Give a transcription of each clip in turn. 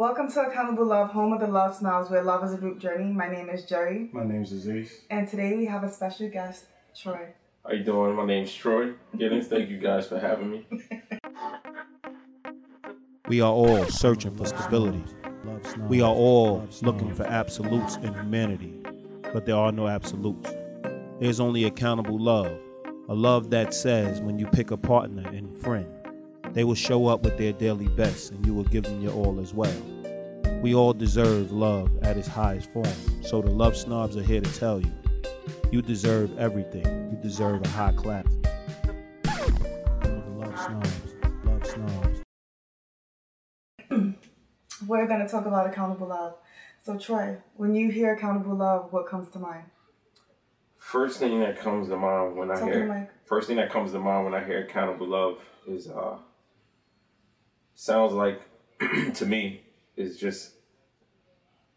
Welcome to Accountable Love, home of the Love Snobs, where love is a group journey. My name is Jerry, My name is Aziz. and today we have a special guest, Troy. How you doing? My name's Troy Giddens. Thank you guys for having me. We are all searching for stability. We are all looking for absolutes in humanity, but there are no absolutes. There's only accountable love, a love that says when you pick a partner and friend, they will show up with their daily best and you will give them your all as well. We all deserve love at its highest form, so the love snobs are here to tell you you deserve everything. You deserve a high class. The love snobs, love snobs. We're going to talk about accountable love. So, Troy, when you hear accountable love, what comes to mind? First thing that comes to mind when I Talk to hear mic. first thing that comes to mind when I hear accountable love is uh sounds like to me is just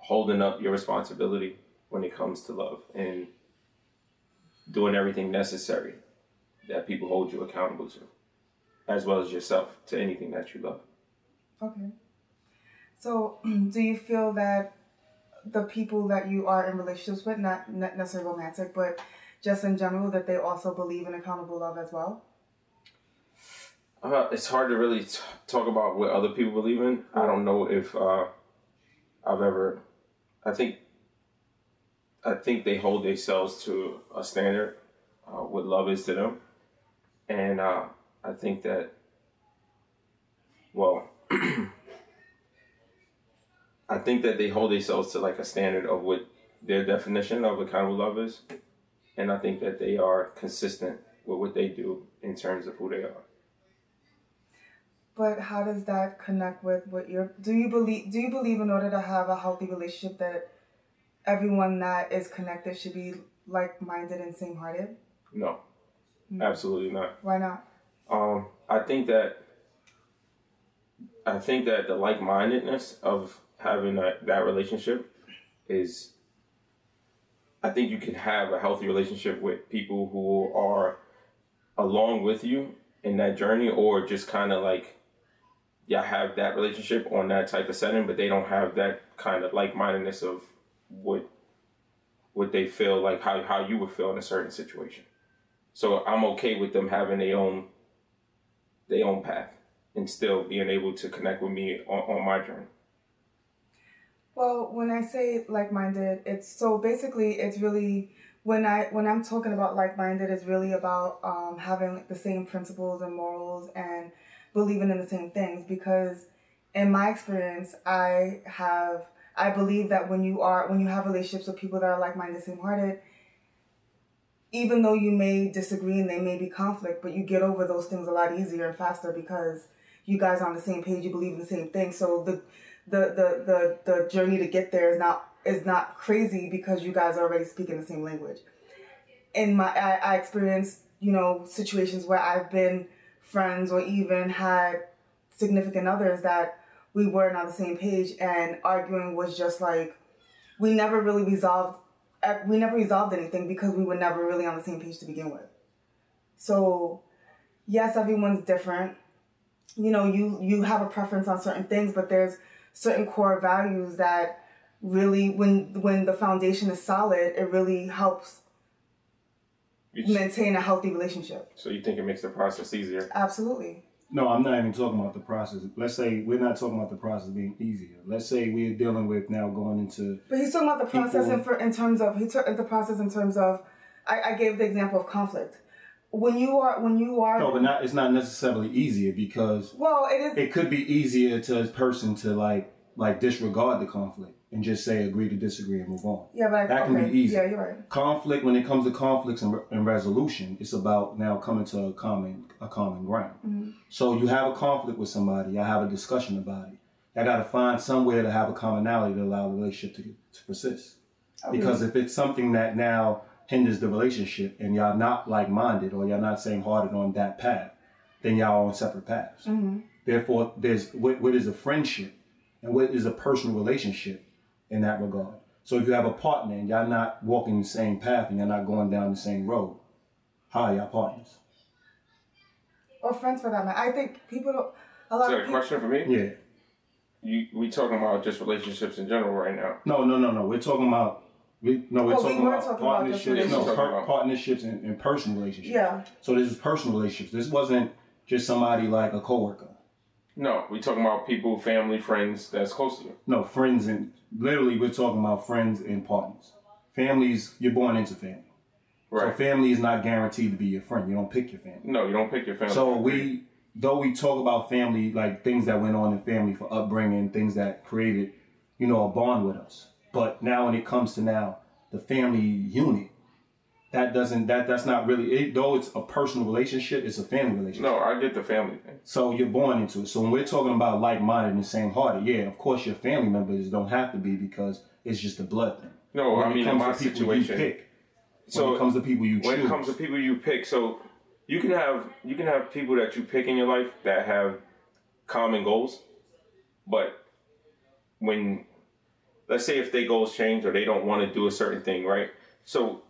holding up your responsibility when it comes to love and doing everything necessary that people hold you accountable to as well as yourself to anything that you love. Okay. So, do you feel that the people that you are in relationships with, not, necessarily romantic, but just in general, that they also believe in accountable love as well? Uh, it's hard to really t- talk about what other people believe in. I don't know if uh, I've ever. I think. I think they hold themselves to a standard, uh, what love is to them, and uh, I think that. Well, I think that they hold themselves to like a standard of what their definition of accountable love is, and I think that they are consistent with what they do in terms of who they are. But how does that connect with what you're? Do you believe? Do you believe in order to have a healthy relationship that everyone that is connected should be like-minded and same-hearted? No, absolutely not. Why not? Um, I think that I think that the like mindedness of having that, that relationship is I think you can have a healthy relationship with people who are along with you in that journey or just kind of like yeah have that relationship on that type of setting but they don't have that kind of like mindedness of what what they feel like how how you would feel in a certain situation. So i'm okay with them having their own their own path and still being able to connect with me on, on my journey. Well, when I say like-minded, it's so basically it's really when I when I'm talking about like-minded, it's really about um, having like, the same principles and morals and believing in the same things. Because in my experience, I have I believe that when you are when you have relationships with people that are like-minded, same-hearted, even though you may disagree and there may be conflict, but you get over those things a lot easier and faster because you guys are on the same page, you believe in the same thing. So the the the the, the journey to get there is not is not crazy because you guys are already speaking the same language. In my I, I experienced, you know, situations where I've been friends or even had significant others that we weren't on the same page and arguing was just like we never really resolved we never resolved anything because we were never really on the same page to begin with. So, yes, everyone's different. You know, you you have a preference on certain things, but there's certain core values that really when when the foundation is solid, it really helps just- maintain a healthy relationship. so you think it makes the process easier Absolutely. No, I'm not even talking about the process. Let's say we're not talking about the process being easier. Let's say we're dealing with now going into But he's talking about the process in, for, in terms of he took the process in terms of I, I gave the example of conflict. When you are when you are no, but not. It's not necessarily easier because well, it is it could be easier to a person to like like disregard the conflict and just say agree to disagree and move on. yeah, but I, that can okay. be easy. Yeah, you're right. Conflict when it comes to conflicts and, re- and resolution, it's about now coming to a common a common ground. Mm-hmm. So you have a conflict with somebody, I have a discussion about it. I got to find somewhere to have a commonality to allow the relationship to to persist. Okay. Because if it's something that now hinders the relationship and y'all not like minded or y'all not same hearted on that path, then y'all on separate paths. Therefore, there's what, what is a friendship and what is a personal relationship in that regard. So if you have a partner and y'all not walking the same path and you're not going down the same road, how are y'all partners? Or friends for that matter. I think people don't. A lot is that of a people, question for me Yeah. you we talking about just relationships in general right now. No, no, no, no. We're talking about. We, no, we're Well, talking were about talking about just partnerships. no, relationships. par- partnerships and, and personal relationships. Yeah. So this is personal relationships. This wasn't just somebody like a coworker. No, we talking about people, family, friends that's close to you. No, friends and literally we're talking about friends and partners. Families, you're born into family. So family is not guaranteed to be your friend. You don't pick your family. No, you don't pick your family. So we, though we talk about family, like things that went on in family for upbringing, things that created, you know, a bond with us. But now when it comes to now the family unit, that doesn't that that's not really it. Though it's a personal relationship, it's a family relationship. No, I get the family thing. So you're born into it. So when we're talking about like-minded and same-hearted, yeah, of course your family members don't have to be because it's just a blood thing. No, When I it mean in comes my to people situation. you pick, so when it comes to people you when choose, it comes to people you pick, so you can have you can have people that you pick in your life that have common goals, but when let's say if their goals change or they don't want to do a certain thing, right? So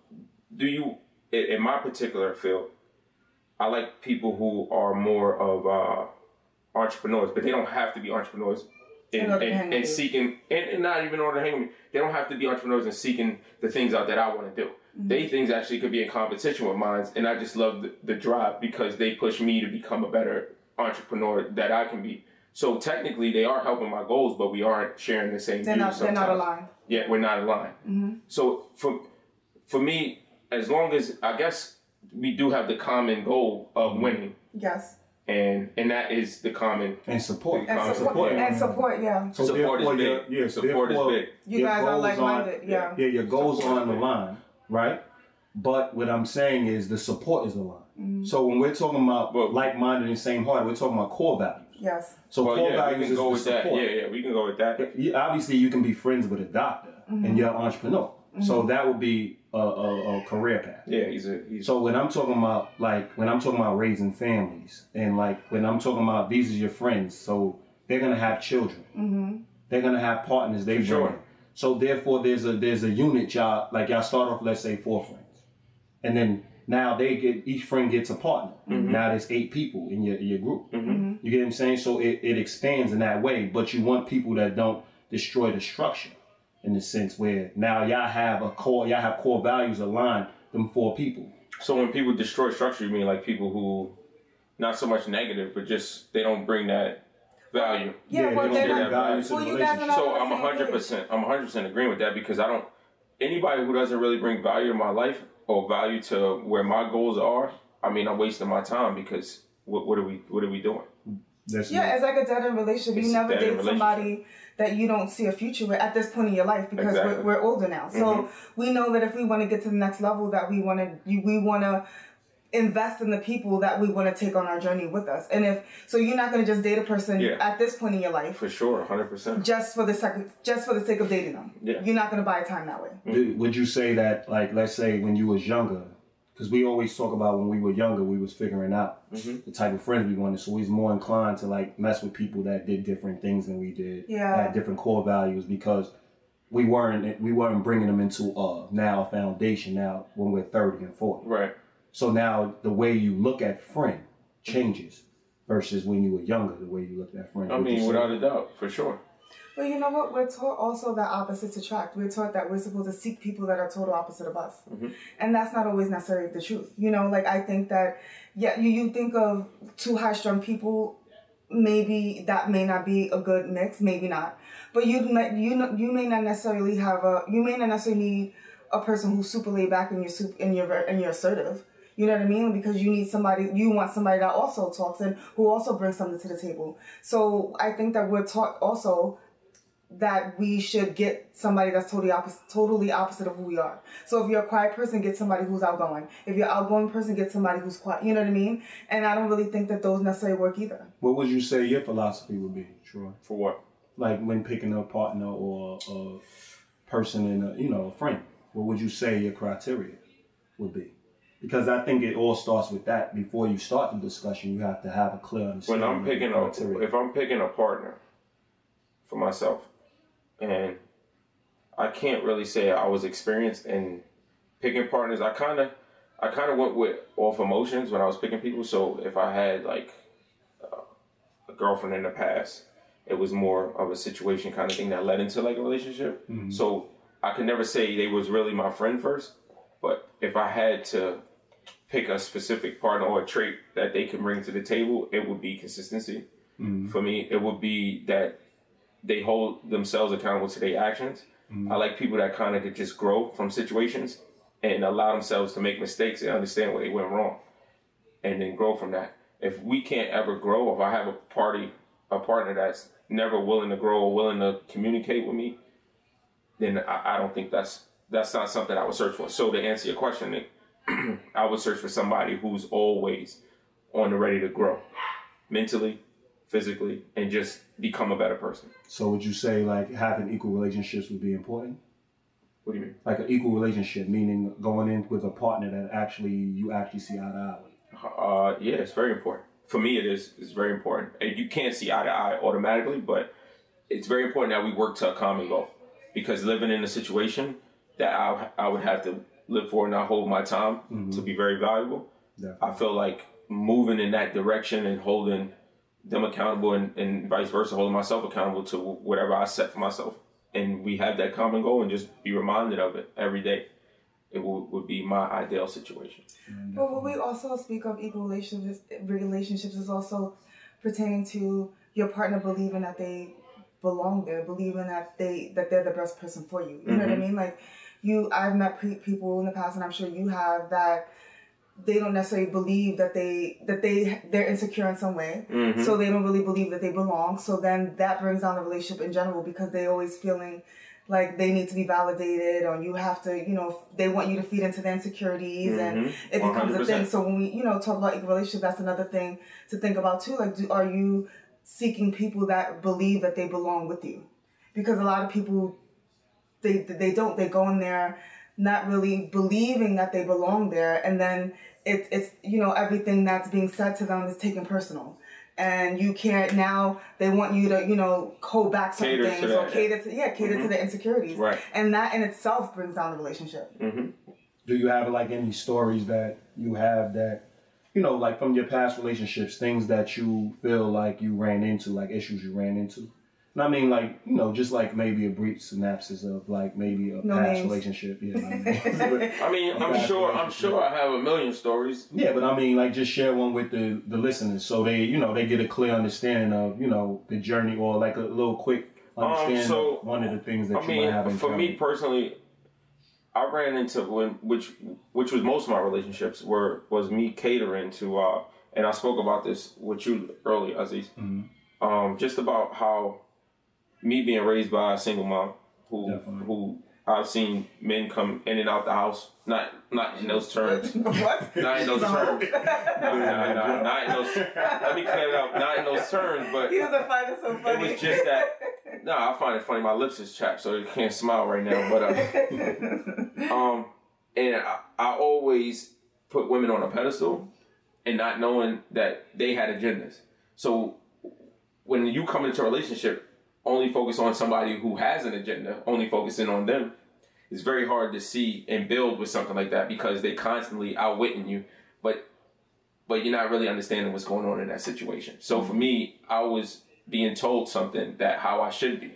do you in my particular field, I like people who are more of uh, entrepreneurs, but they don't have to be entrepreneurs. In And, order to hang and, with and seeking, and, and not even order to hang with me, they don't have to be entrepreneurs and seeking the things out that I want to do. Mm-hmm. They things actually could be in competition with mine, and I just love the, the drive because they push me to become a better entrepreneur that I can be. So technically, they are helping my goals, but we aren't sharing the same They're not. They're not aligned. Yeah, we're not aligned. So for for me, as long as I guess we do have the common goal of winning, Yes. and and that is the common. and support. And Common support. support. And support. Yeah. So Support is therefore, big. your- yeah, Support is big. You your guys are like-minded, yeah. Yeah, your goals Support are on the line, right? But what I'm saying is the support is the line. Mm-hmm. So when we're talking about Well- like-minded and same-hearted, we're talking about core values. Yes. So Well, core yeah, we values can is go the with that. support. Yeah, yeah, we can go with that. You- obviously, you can be friends with a doctor Mm-hmm. and you're an entrepreneur. So mm-hmm. that would be a, a, a career path. Yeah, he's a he's. So when I'm talking about like when I'm talking about raising families and like when I'm talking about these are your friends, so they're gonna have children. Mm-hmm. They're gonna have partners. They For sure. bring. So therefore, there's a there's a unit y'all like y'all start off let's say four friends, and then now they get each friend gets a partner. Mm-hmm. Now there's eight people in your your group. Mm-hmm. You get what I'm saying? So it, it expands in that way, but you want people that don't destroy the structure in the sense where now y'all have a core y'all have core values aligned them four people. so when people destroy structure, you mean like people who, not so much negative, but just they don't bring that value. Yeah. they well, don't they're bring not. values to Well, the you guys are relationship. So I'm same hundred percent, I'm hundred percent agreeing with that because I don't. Anybody who doesn't really bring value in my life or value to where my goals are, I mean, I'm wasting my time because what, what are we what are we doing? That's Yeah, it's like a dead end relationship. It's you a never dead-end date somebody that you don't see a future with at this point in your life because Exactly. we're, we're older now. So Mhm. we know that if we want to get to the next level, that we want to we want to invest in the people that we want to take on our journey with us. And if so, you're not going to just date a person Yeah. at this point in your life For sure, hundred percent. just for the sec- just for the sake of dating them. Yeah. You're not going to buy time that way. Do- Would you say that, like, let's say when you was younger, because we always talk about when we were younger, we was figuring out the type of friends we wanted, so we was more inclined to like mess with people that did different things than we did, Yeah. had different core values because we weren't we weren't bringing them into uh now a foundation now when we're thirty and forty. Right. So now the way you look at friend changes versus when you were younger, the way you looked at friend. I mean, without a doubt, for sure. But you know what? We're taught also that opposites attract. We're taught that we're supposed to seek people that are total opposite of us. Mm-hmm. And that's not always necessarily the truth. You know, like I think that, yeah, you, you think of two high strung people, maybe that may not be a good mix, maybe not. But you may, you you may not necessarily have a, you may not necessarily need a person who's super laid back and you're super, and you're, and you're assertive. You know what I mean? Because you need somebody, you want somebody that also talks and who also brings something to the table. So I think that we're taught also that we should get somebody that's totally opposite, totally opposite of who we are. So if you're a quiet person, get somebody who's outgoing. If you're an outgoing person, get somebody who's quiet. You know what I mean? And I don't really think that those necessarily work either. What would you say your philosophy would be, Troy? For what? like when picking a partner or a person in a you know a friend what would you say your criteria would be because i think it all starts with that before you start the discussion you have to have a clear understanding when I'm picking a if I'm picking a partner for myself, and I can't really say I was experienced in picking partners. I kind of I kind of went with off emotions when I was picking people. So if I had like uh, a girlfriend in the past, it was more of a situation kind of thing that led into like a relationship. So I could never say they was really my friend first, but if I had to pick a specific partner or a trait that they can bring to the table, it would be consistency. Mm-hmm. For me, it would be that they hold themselves accountable to their actions. Mm-hmm. I like people that kind of could just grow from situations and allow themselves to make mistakes and understand where they went wrong, and then grow from that. If we can't ever grow, if I have a party, a partner that's never willing to grow or willing to communicate with me, then I, I don't think that's that's not something I would search for. So to answer your question, I would search for somebody who's always on the ready to grow, mentally, physically, and just become a better person. So would you say like having equal relationships would be important? What do you mean? Like an equal relationship, meaning going in with a partner that actually you actually see eye to eye with. Uh, yeah, it's very important. For me, it is. It's very important. And you can't see eye to eye automatically, but it's very important that we work to a common goal. Because living in a situation that I, I would have to live for and not hold my time to mm-hmm. be very valuable, Definitely. I feel like moving in that direction and holding them accountable and, and vice versa, holding myself accountable to whatever I set for myself. And we have that common goal and just be reminded of it every day. It would, would be my ideal situation. Mm-hmm. But when we also speak of equal relationships, relationships is also pertaining to your partner believing that they belong there, believing that they that they're the best person for you. You know what I mm-hmm. mean? Like you, I've met pe- people in the past, and I'm sure you have that they don't necessarily believe that they that they they're insecure in some way, so they don't really believe that they belong. So then that brings down the relationship in general because they always feeling like they need to be validated or you have to, you know, they want you to feed into their insecurities and it becomes a thing. So when we, you know, talk about equal relationship, that's another thing to think about too. Like, do, are you seeking people that believe that they belong with you? Because a lot of people, they they don't. They go in there not really believing that they belong there, and then it, it's you know everything that's being said to them is taken personal. And you can't now. They want you to, you know, hold back some Cater to things or that, yeah. cater to, yeah, cater to mm-hmm. their insecurities, Right. And that in itself brings down the relationship. Mm-hmm. Do you have like any stories that you have that, you know, like from your past relationships, things that you feel like you ran into, like issues you ran into? And I mean, like, you know, just like maybe a brief synopsis of like maybe a No past names. relationship. Yeah, I mean, I mean, I'm sure. I'm sure I have a million stories. yeah, but I mean, like, just share one with the the listeners so they, you know, they get a clear understanding of, you know, the journey or like a little quick understanding Um, so, of one of the things that I you mean, might have in for me personally, I ran into when which which was most of my relationships were was me catering to, uh, and I spoke about this with you earlier, Aziz. Mm-hmm. Um, just about how me being raised by a single mom who Definitely. who I've seen men come in and out the house, not not in those terms. what? Not in those No. terms. Nah, nah, nah, not in those. Let me clear it up. Not in those terms, but He doesn't find it so it was just that. No, I find it funny. My lips is chapped, so you can't smile right now. But uh, um, and I, I always put women on a pedestal, and not knowing that they had agendas. So when you come into a relationship, only focus on somebody who has an agenda, only focusing on them, it's very hard to see and build with something like that because they constantly outwitting you, but but you're not really understanding what's going on in that situation. So for me, I was being told something that how I should be,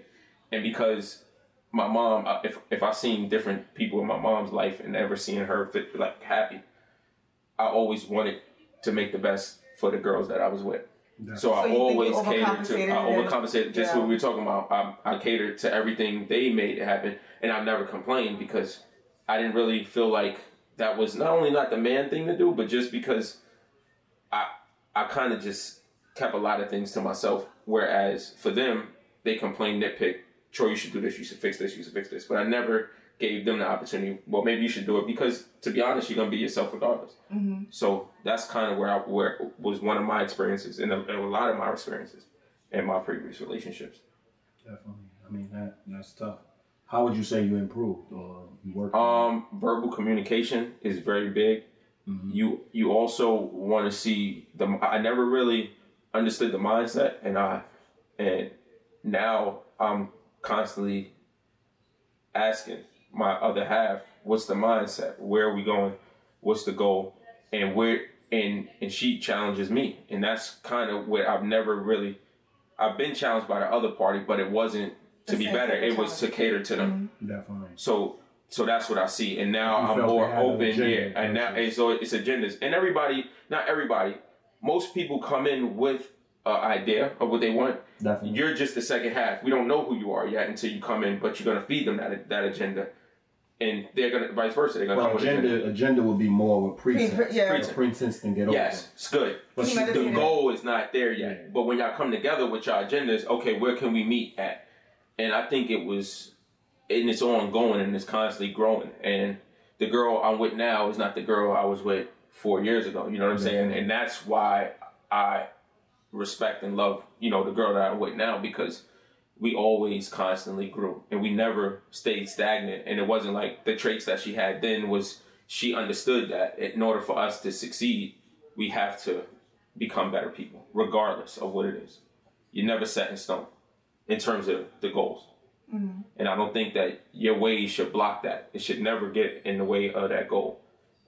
and because my mom, uh, if if I seen different people in my mom's life and never seeing her fit, like happy, I always wanted to make the best for the girls that I was with. So I So you think you always catered to, overcompensated I and- overcompensated. Just yeah. what we were talking about. I, I catered to everything they made happen, and I never complained because I didn't really feel like that was not only not the man thing to do, but just because I I kind of just kept a lot of things to myself. Whereas for them, they complained, nitpick. Troy, you should do this. You should fix this. You should fix this. But I never gave them the opportunity. Well, maybe you should do it because, to be honest, you're gonna be yourself regardless. So that's kind of where I where was one of my experiences and a, and a lot of my experiences in my previous relationships. Definitely. I mean, that that's tough. How would you say you improved or you worked? Um, verbal communication is very big. You you also want to see the. I never really understood the mindset, and I and now I'm constantly asking my other half, "What's the mindset? Where are we going? What's the goal?" And where and and she challenges me, and that's kind of where I've never really I've been challenged by the other party, but it wasn't to The be better. type of It was to cater to them. Mm-hmm. Definitely. So so that's what I see, and now You I'm more they had an open. agenda Yeah, and now versus- and so it's agendas, and everybody, not everybody, most people come in with an idea of what they want. Definitely. You're just the second half. We don't know who you are yet until you come in, but you're gonna feed them that that agenda, and they're gonna vice versa. They're gonna well, come with agenda agenda. agenda would be more of a pretense. Pre- yeah. A pretense and get over. Yes, it's good. But the goal is not there yet. Yeah. But when y'all come together with your agendas, okay, where can we meet at? And I think it was, and it's ongoing and it's constantly growing. And the girl I'm with now is not the girl I was with four years ago. You know what I'm saying? And that's why I respect and love, you know, the girl that I'm with now because we always constantly grew and we never stayed stagnant. And it wasn't like the traits that she had then was she understood that in order for us to succeed, we have to become better people, regardless of what it is. You're never set in stone in terms of the goals. And I don't think that your ways should block that. It should never get in the way of that goal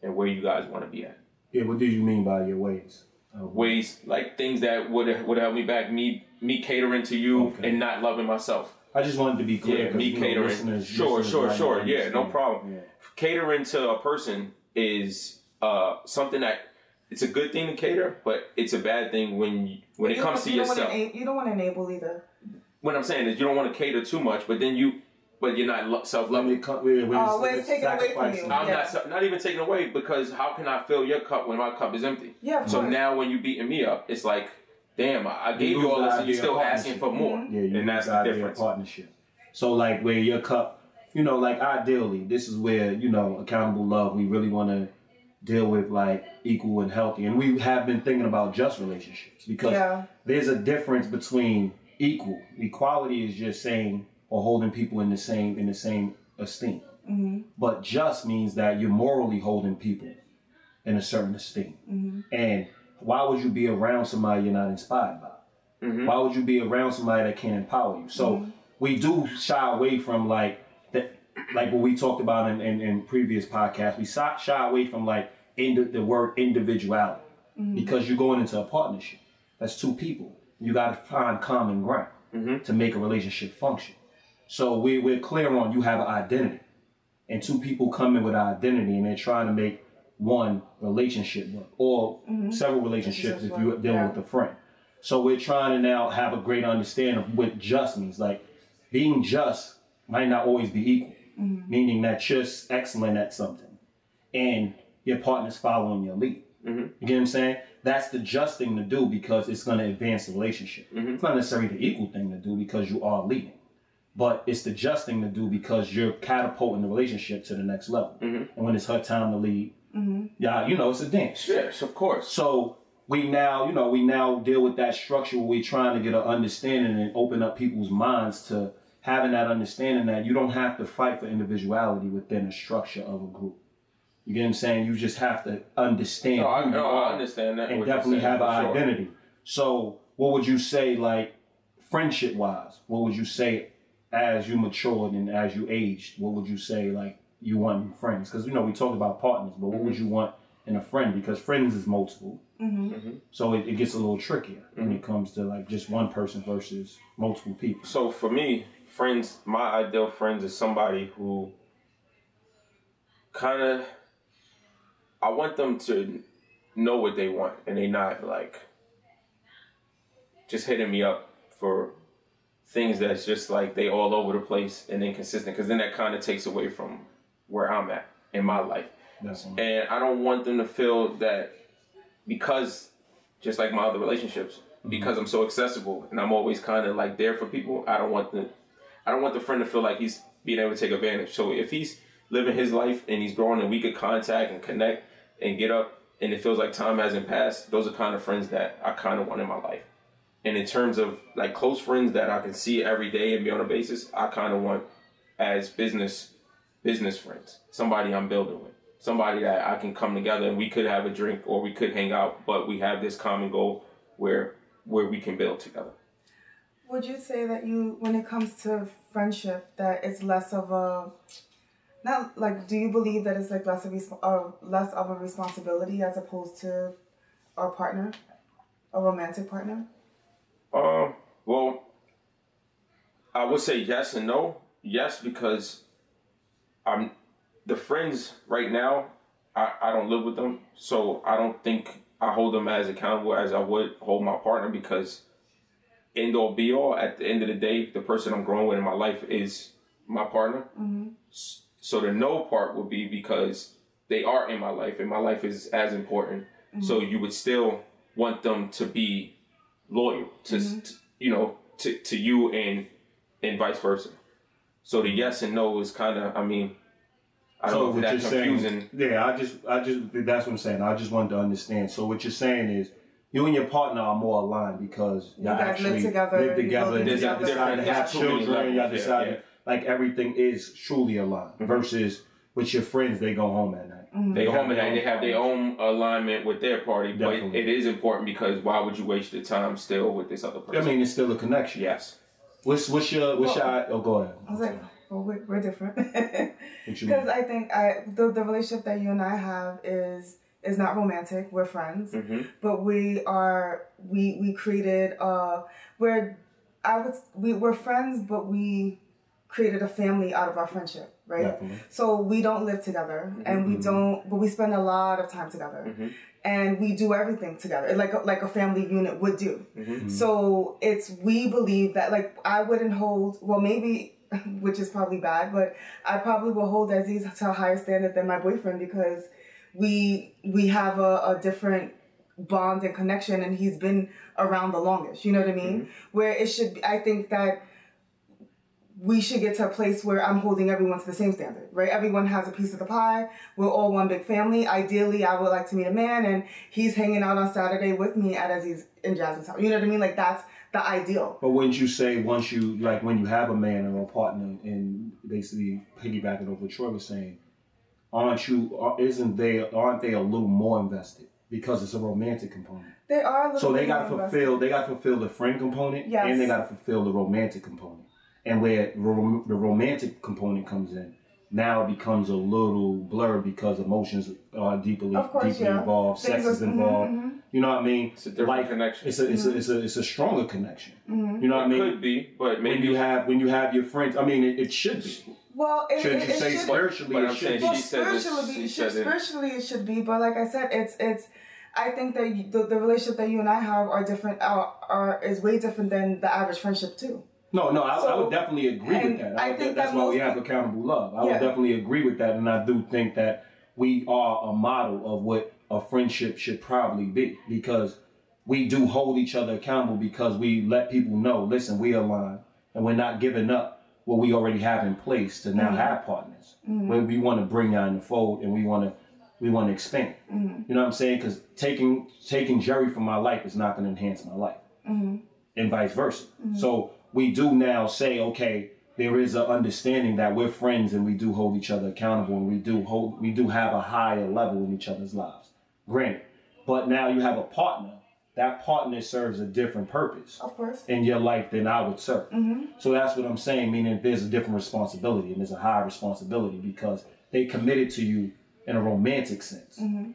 and where you guys want to be at. Yeah. What do you mean by your ways? Uh, Ways like things that would would help me back, me me catering to you Okay. and not loving myself. I just wanted to be clear. Yeah, 'cause, me you know, catering. listeners- Sure, listeners sure, might sure. not Yeah, no problem. Yeah. Catering to a person is uh something that it's a good thing to cater, but it's a bad thing when you, when it comes to you don't wanna yourself. you don't want to enable either. what I'm saying is you don't want to cater too much, but then you, but you're not self Let me loving. cut. Where, where Oh, where it's taken away from you. I'm Yeah. not not even taking away because how can I fill your cup when my cup is empty? Yeah, of So course. now when you beating me up, it's like, damn, I, I gave lose you all this and you're still asking for more. Yeah, you and that's use the difference. Partnership. So like where your cup, you know, like ideally, this is where you know accountable love. We really want to deal with like equal and healthy, and we have been thinking about just relationships because Yeah. there's a difference between equal. Equality is just saying or holding people in the same in the same esteem. Mm-hmm. But just means that you're morally holding people in a certain esteem. Mm-hmm. And why would you be around somebody you're not inspired by? Mhm. Why would you be around somebody that can't empower you? So Mm-hmm. we do shy away from like that, like what we talked about in, in, in previous podcasts. We shy, shy away from like indi- the word individuality Mm-hmm. because you're going into a partnership. That's two people. You got to find common ground Mhm. to make a relationship function. So we, we're clear on you have an identity, and two people come in with an identity, and they're trying to make one relationship work, or several relationships if you're dealing yeah. with a friend. So we're trying to now have a great understanding of what just means. Like being just might not always be equal, meaning that you're excellent at something, and your partner's following your lead. Mhm. You get what I'm saying? That's the just thing to do because it's going to advance the relationship. Mhm. It's not necessarily the equal thing to do because you are leading, but it's the just thing to do because you're catapulting the relationship to the next level. Mhm. And when it's her time to lead, Mm-hmm. yeah, you know, it's a dance. Yes, of course. So we now, you know, we now deal with that structure where we're trying to get an understanding and open up people's minds to having that understanding that you don't have to fight for individuality within a structure of a group. You get what I'm saying? You just have to understand No, I, no, I understand that. and definitely have an sure. identity. So, what would you say, like friendship wise? What would you say as you matured and as you aged? What would you say, like you want in friends? Because you know we talk about partners, but what would Mm-hmm. you want in a friend? Because friends is multiple, Mm-hmm. so it, it gets a little trickier when Mm-hmm. it comes to like just one person versus multiple people. So for me, friends, my ideal friends is somebody who kind of I want them to know what they want and they not like just hitting me up for things that's just like they all over the place and inconsistent because then that kind of takes away from where I'm at in my life. All. And I don't want them to feel that because, just like my other relationships, mm-hmm. because I'm so accessible and I'm always kind of like there for people. I don't want the, I don't want the friend to feel like he's being able to take advantage. So if he's living his life and he's growing and we could contact and connect and get up and it feels like time hasn't passed, those are kind of friends that I kind of want in my life. And in terms of like close friends that I can see every day and be on a basis, I kind of want as business business friends, somebody I'm building with, somebody that I can come together and we could have a drink or we could hang out, but we have this common goal where where we can build together. Would you say that you, when it comes to friendship, that it's less of a, not like, do you believe that it's like less of resp- or less of a responsibility as opposed to a partner, a romantic partner? Um, Well, I would say yes and no. Yes, because I'm the friends right now. I, I don't live with them, so I don't think I hold them as accountable as I would hold my partner because end all be all at the end of the day, the person I'm growing with in my life is my partner. Mm-hmm. S- So the no part would be because they are in my life and my life is as important. Mm-hmm. So you would still want them to be loyal to, mm-hmm. to you know to, to you and and vice versa. So the yes and no is kind of I mean I don't know if that's confusing. saying, yeah, I just, I just, that's what I'm saying. I just wanted to understand. So what you're saying is, you and your partner are more aligned because y'all guys live actually together, live together, build and y'all together. decide to There's have children. levels, Y'all yeah, decide yeah. like everything is truly aligned. Mm-hmm. Versus with your friends, they go home at night. Mm-hmm. They have home and their they have their own alignment with their party, but it is important because why would you waste your time still with this other person? I mean, it's still a connection. yes. What's what's your what's Well, your oh go ahead. I was like, well, we're, we're different. Because? I think I the, the relationship that you and I have is is not romantic. We're friends, hmm but we are we we created uh we're I would we we're friends, but we created a family out of our friendship, right? Definitely. So we don't live together, and we don't, but we spend a lot of time together, Mhm. And we do everything together, like a, like a family unit would do. Mhm. So it's we believe that like I wouldn't hold well maybe which is probably bad, but I probably will hold Aziz to a higher standard than my boyfriend because we we have a, a different bond and connection and he's been around the longest. You know what I mean? Where it should be I think that we should get to a place where I'm holding everyone to the same standard, right? Everyone has a piece of the pie. We're all one big family. Ideally, I would like to meet a man and he's hanging out on Saturday with me at Aziz in Jasmine's house. You know what I mean? Like that's the ideal. But wouldn't you say once you like when you have a man or a partner and basically piggybacking off what Troy was saying, aren't you? are- Isn't they? Aren't they a little more invested because it's a romantic component? They are a little So they got to fulfill. They got to fulfill the friend component, Yes. and they got to fulfill the romantic component. And where rom- the romantic component comes in, now it becomes a little blurred because emotions are deeply Of course, deeply yeah. involved. Things Sex is are- mhm, involved. mhm. You know what I mean? It's a different Like, connection. It's a it's Mm-hmm. a it's a it's a stronger connection. You know what I it mean? could be, but when maybe you have when you have your friends. I mean, it, it should be. Well, it, Should it, you it say should, spiritually? but It I'm should saying be. well, she said this- spiritually, she should, said it. spiritually it should be. But like I said, it's it's. I think that you, the, the relationship that you and I have are different. Are, are is way different than the average friendship too. No, no, I, I would definitely agree with that. I I think that's that why we have accountable love. I would definitely agree with that, and I do think that we are a model of what a friendship should probably be because we do hold each other accountable because we let people know, listen, we align, and we're not giving up what we already have in place to Mm-hmm. now have partners. Where we want to bring y'all in the fold, and we want to we want to expand. Mm-hmm. You know what I'm saying? Because taking taking Jerry from my life is not going to enhance my life and vice versa. So we do now say, okay, there is an understanding that we're friends and we do hold each other accountable and we do hold we do have a higher level in each other's lives. Granted. But now you have a partner. That partner serves a different purpose Of course. in your life than I would serve. Mm-hmm. So that's what I'm saying, meaning there's a different responsibility and there's a higher responsibility because they committed to you in a romantic sense. Mm-hmm.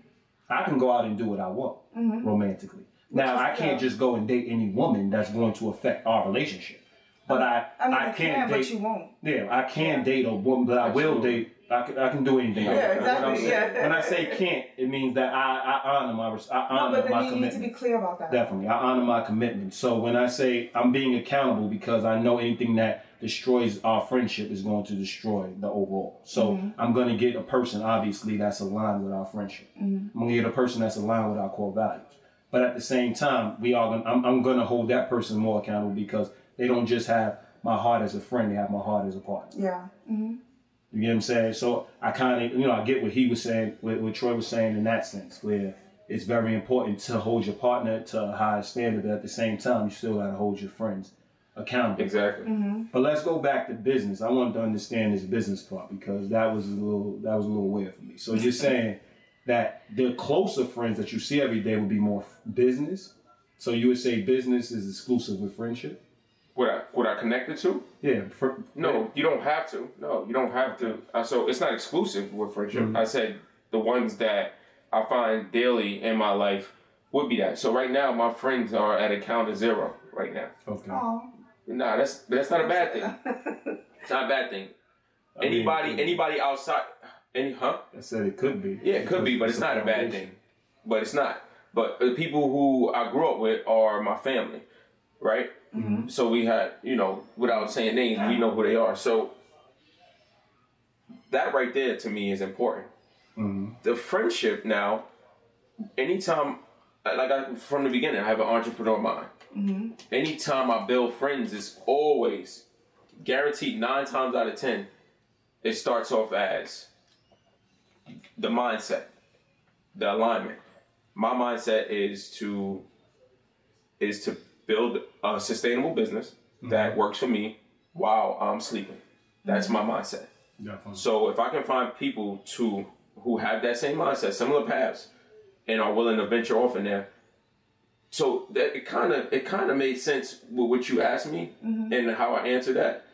I can go out and do what I want mm-hmm. romantically. Now I can't yeah. just go and date any woman that's going to affect our relationship. But I, I mean, I can't can, date. but you won't. Yeah, I can date a woman, but I will Absolutely. date. I can, I can do anything. Yeah, What I'm exactly, yeah. When I say can't, it means that I, I honor my res- I No, honor but my then you need to be clear about that. Definitely, I honor my commitment. So when I say I'm being accountable because I know anything that destroys our friendship is going to destroy the overall. So mm-hmm. I'm going to get a person obviously that's aligned with our friendship. Mm-hmm. I'm going to get a person that's aligned with our core values. But at the same time, we are going. I'm, I'm going to hold that person more accountable because they don't just have my heart as a friend; they have my heart as a partner. Yeah. hmm You get what I'm saying? So I kind of, you know, I get what he was saying, what, what Troy was saying in that sense, where it's very important to hold your partner to a higher standard, but at the same time, you still got to hold your friends accountable. exactly. But let's go back to business. I wanted to understand this business part because that was a little, that was a little weird for me. So you're saying that the closer friends that you see every day would be more business. So you would say business is exclusive with friendship. Would I would I connect the two? Yeah. fr- No, you don't have to. No, you don't have to. Uh, so it's not exclusive with friendship. I said the ones that I find daily in my life would be that. So right now, my friends are at a count of zero. right now. Okay. Oh. Nah, that's that's not a bad thing. It's not a bad thing. I Anybody it- anybody outside any huh? I said it could be. Yeah, it could be, but it's not a bad thing. But it's not. But the people who I grew up with are my family, right? Mm-hmm. So we had, you know, without saying names, we know who they are. So that right there to me is important. Mhm. The friendship now, anytime, like I, from the beginning, I have an entrepreneur mind. Anytime I build friends, it's always guaranteed nine times out of ten, it starts off as the mindset, the alignment. My mindset is to is to build a sustainable business mm-hmm. that works for me while I'm sleeping. That's my mindset. Definitely. So if I can find people to who have that same mindset, similar paths, and are willing to venture off in there, so that it kind of it kind of made sense with what you asked me mm-hmm. and how I answered that.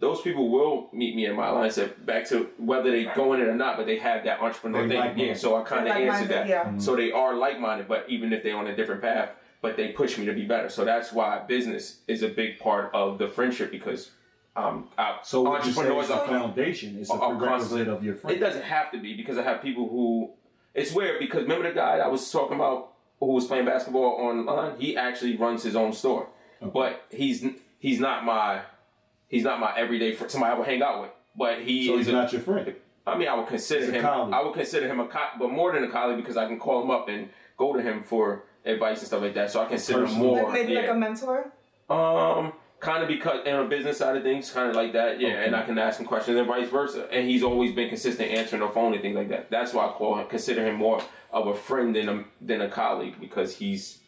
Those people will meet me in my mindset back to whether they go in it or not, but they have that entrepreneur They thing. like-minded. yeah, so I kind of They're answered that. like-minded, yeah. Mm-hmm. So they are like minded, but even if they're on a different path, but they push me to be better. So that's why business is a big part of the friendship because um, I, So would you say entrepreneurs are foundation? It's a prerequisite of your it doesn't have to be because I have people who. It's weird because remember the guy I was talking about who was playing basketball online? He actually runs his own store, but he's he's not my he's not my everyday friend. Somebody I would hang out with, but he So is. he's a- not your friend. I mean, I would consider him. I would consider him a co- but more than a colleague because I can call him up and go to him for advice and stuff like that. So I consider him Personal. more. Like maybe yeah. like a mentor. Um, kind of because in a business side of things, kind of like that, yeah. Okay. And I can ask him questions and vice versa. And he's always been consistent answering the phone and things like that. That's why I call him, consider him more of a friend than a than a colleague because he's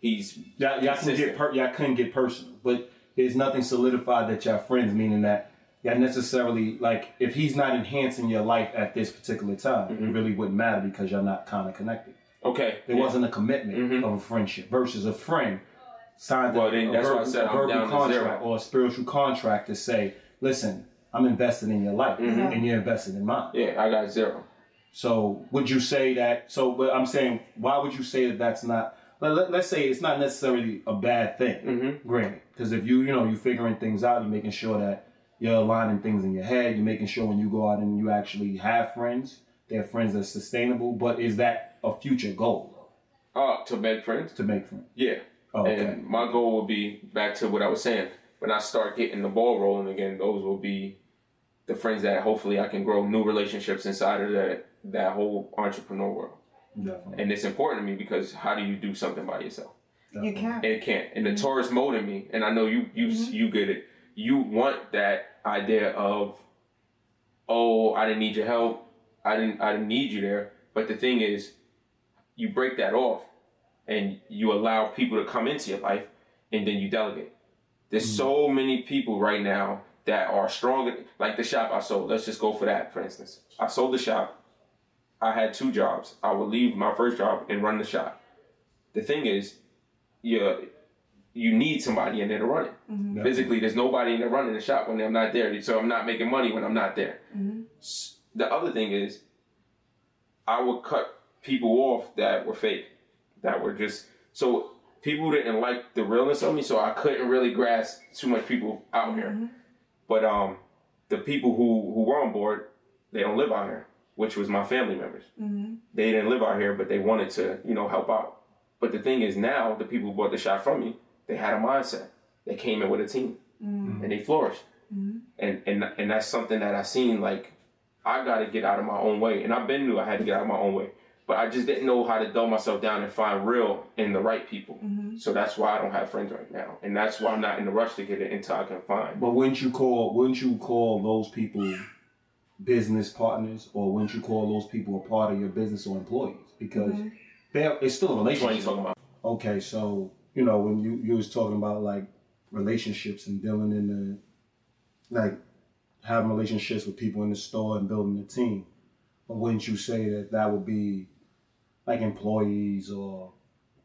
he's Y'all, y'all can consistent. get per, y'all couldn't get personal, but there's nothing solidified that y'all friends, meaning that y'all necessarily like if he's not enhancing your life at this particular time, Mm-hmm. it really wouldn't matter because y'all not kind of connected. Okay. There yeah. wasn't a commitment of a friendship versus a friend signed Well, a, then a that's why I verbal, said a verbal contract or a spiritual contract to say, listen, I'm invested in your life Mm-hmm. and you're invested in mine. Yeah, I got zero. So would you say that? So, but I'm saying, why would you say that that's not? Let, let, let's say it's not necessarily a bad thing. Mm-hmm. Granted, because if you you know you're figuring things out, you're making sure that you're aligning things in your head. You're making sure when you go out and you actually have friends, they're friends that's sustainable. But is that a future goal Uh, to make friends. to make friends? Yeah. Oh, okay. And my goal will be back to what I was saying. When I start getting the ball rolling again, those will be the friends that hopefully I can grow new relationships inside of that that whole entrepreneur world. Definitely. And it's important to me because how do you do something by yourself? You can't. It can't. And the Taurus mode in me, and I know you you you get it. You want that idea of, oh, I didn't need your help. I didn't I didn't need you there. But the thing is, you break that off, and you allow people to come into your life, and then you delegate. There's mm. so many people right now that are strong. Like the shop I sold. Let's just go for that, for instance. I sold the shop. I had two jobs. I would leave my first job and run the shop. The thing is, you you need somebody in there to run it. Mm-hmm. Physically, there's nobody in there running the shop when I'm not there, so I'm not making money when I'm not there. Mm-hmm. S- The other thing is, I would cut people off that were fake, that were just so people didn't like the realness of me, so I couldn't really grasp too much people out here. Mm-hmm. But um, the people who who were on board, they don't live out here, which was my family members. Mm-hmm. They didn't live out here, but they wanted to, you know, help out. But the thing is, now the people who bought the shop from me, they had a mindset. They came in with a team, mm-hmm. and they flourished. And and and that's something that I seen. Like I got to get out of my own way, and I've been knew I had to get out of my own way. But I just didn't know how to dull myself down and find real in the right people. Mm-hmm. So that's why I don't have friends right now, and that's why I'm not in the rush to get it until I can find. But wouldn't you call wouldn't you call those people business partners, or wouldn't you call those people a part of your business or employees? Because mm-hmm. they're it's still a What are you relationship. talking about? Okay, so you know when you you was talking about like relationships and dealing in the like having relationships with people in the store and building a team, but wouldn't you say that that would be like employees or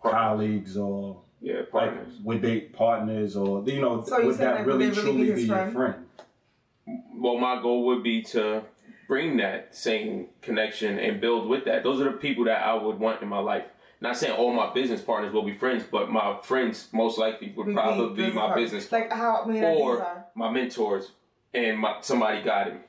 Partners. colleagues or Yeah, like partners. would they partners or you know So you would saying, that like, would really they really be truly his be your friend? friend? well, my goal would be to bring that same connection and build with that. Those are the people that I would want in my life. not saying all my business partners will be friends, but my friends most likely would We- we probably be business my partners. business Like how I mean, like these or my mentors and my somebody guided me.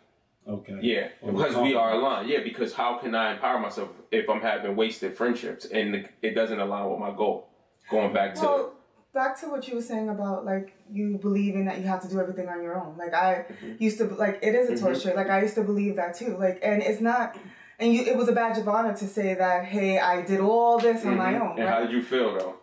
Okay. Yeah, Or because we are aligned. Yeah, because how can I empower myself if I'm having wasted friendships and it doesn't align with my goal? Going back to Well, back to what you were saying about like you believing that you have to do everything on your own. Like I Mm-hmm. used to like it is a torture. Like I used to believe that too. Like and it's not. And you, it was a badge of honor to say that, hey, I did all this on my own. And right? how did you feel though?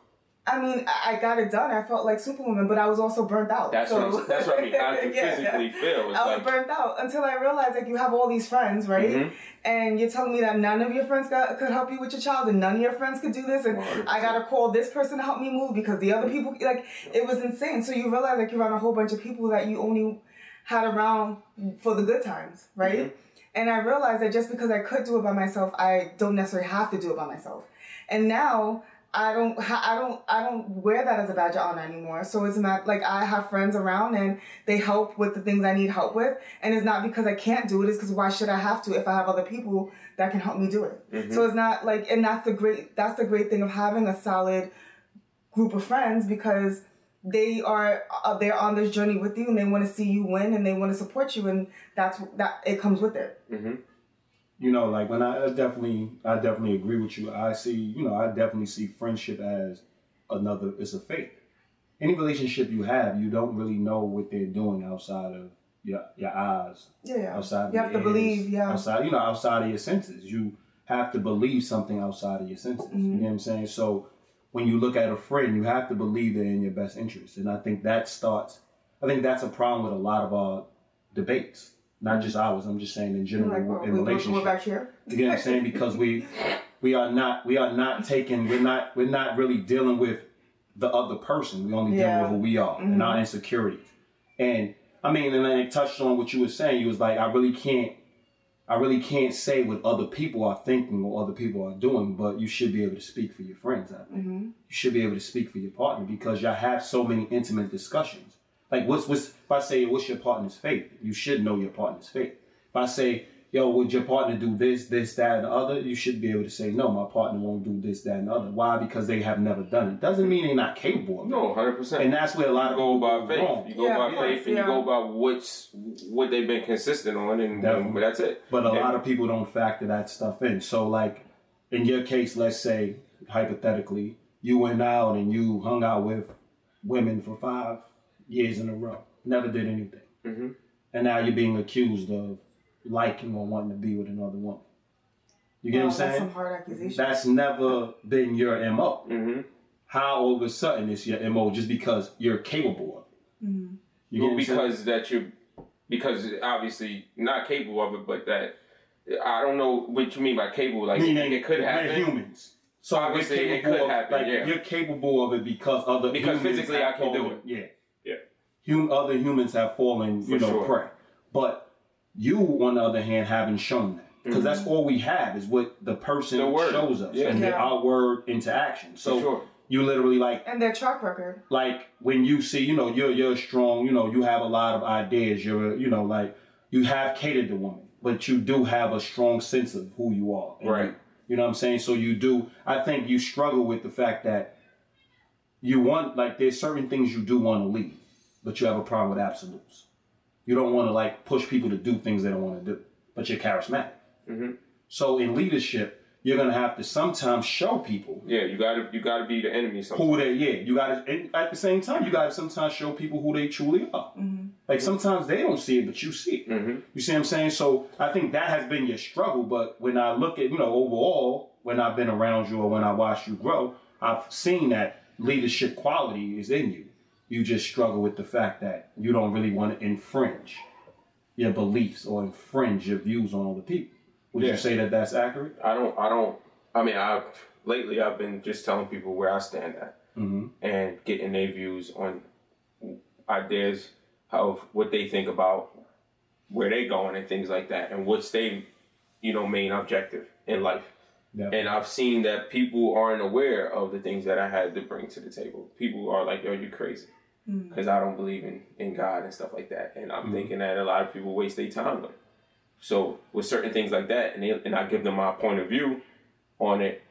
I mean, I got it done. I felt like Superwoman, but I was also burnt out. That's so, what that's what I mean. How did you Yeah, physically feel? It's I was like burnt out until I realized like you have all these friends, right? Mhm. And you're telling me that none of your friends got, could help you with your child, and none of your friends could do this, and 100%. I gotta call this person to help me move because the other people like it was insane. So you realize like you're around a whole bunch of people that you only had around for the good times, right? Mm-hmm. And I realized that just because I could do it by myself, I don't necessarily have to do it by myself. And now I don't, I don't, I don't wear that as a badge of honor anymore. So it's not like I have friends around and they help with the things I need help with. And it's not because I can't do it. It's because why should I have to if I have other people that can help me do it? Mm-hmm. So it's not like, and that's the great, that's the great thing of having a solid group of friends because they are uh, they're on this journey with you and they want to see you win and they want to support you and that's that it comes with it. You know, like when I I definitely, I definitely agree with you. I see, you know, I definitely see friendship as another. It's a faith. Any relationship you have, you don't really know what they're doing outside of your your eyes, Yeah. outside. of You have to ears, believe, yeah. Outside, you know, outside of your senses, you have to believe something outside of your senses. Mm-hmm. You know what I'm saying? So when you look at a friend, you have to believe they're in your best interest, and I think that starts. I think that's a problem with a lot of our debates, not just ours. I'm just saying in general Like well, in we, we're, we're back here. You get what I'm saying? Because we we are not we are not taking we're not we're not really dealing with the other person. We only Yeah. with who we are and our insecurities. And I mean, and I touched on what you were saying. You was like, I really can't I really can't say what other people are thinking or other people are doing, but you should be able to speak for your friends. I think you should be able to speak for your partner because y'all have so many intimate discussions. Like, what's what's if I say what's your partner's faith? You should know your partner's faith. If I say, yo, would your partner do this, this, that, and the other? You should be able to say, no, my partner won't do this, that, and the other. Why? Because they have never done it. Doesn't mean they're not capable of it. No, hundred percent. And that's where a lot you of go people by go faith. wrong. You go Yeah, by of course, faith, and yeah. you go by what's what they've been consistent on, and Definitely. um, that's it. But a And- lot of people don't factor that stuff in. So, like in your case, let's say hypothetically, you went out and you hung out with women for five years in a row, never did anything, Mhm. and now you're being accused of liking or wanting to be with another woman. You get Wow, what I'm that's saying? some hard accusation. That's never been your mo. Mhm. How all of a sudden it's your mo just because you're capable of it? Mm-hmm. You Well, what I'm saying? because that you, because obviously not capable of it, but that I don't know what you mean by capable. Like Meaning it could we're happen. humans. So Obviously, we're it could of, happen, Like yeah. you're capable of it because other Because humans physically I can do fallen- it. Yeah, Yeah. Hum, other humans have fallen, you For know, sure. prey. But you, on the other hand, haven't shown that because that's all we have is what the person Mm-hmm. The shows us Yeah. and Yeah. our word into action. So For sure. you literally like and their track record. like when you see, you know, you're you're strong, you know, you have a lot of ideas, you're you know, like you have catered to women, but you do have a strong sense of who you are. Right. You, you know what I'm saying? So you do I think you struggle with the fact that you want like there's certain things you do want to lead, but you have a problem with absolutes. You don't want to like push people to do things they don't want to do, but you're charismatic. Mhm. So in leadership, you're gonna have to sometimes show people Yeah, you gotta you gotta be the enemy. Sometimes. who they yeah you gotta and at the same time you gotta sometimes show people who they truly are like sometimes they don't see it but you see it Mm-hmm. you see what i'm saying so i think that has been your struggle but when i look at you know overall when i've been around you or when i watch you grow i've seen that leadership quality is in you you just struggle with the fact that you don't really want to infringe your beliefs or infringe your views on other people would Yeah. you say that that's accurate I don't. I don't. I mean, I've lately I've been just telling people where I stand at mm-hmm. and getting their views on ideas of what they think about where they're going and things like that, and what's their you know main objective in life. yeah And I've seen that people aren't aware of the things that I had to bring to the table. People are like, "Yo, you crazy," Mm. because I don't believe in in God and stuff like that. And I'm mm. thinking that a lot of people waste their time. With. So with certain things like that, and they, and I give them my point of view on it,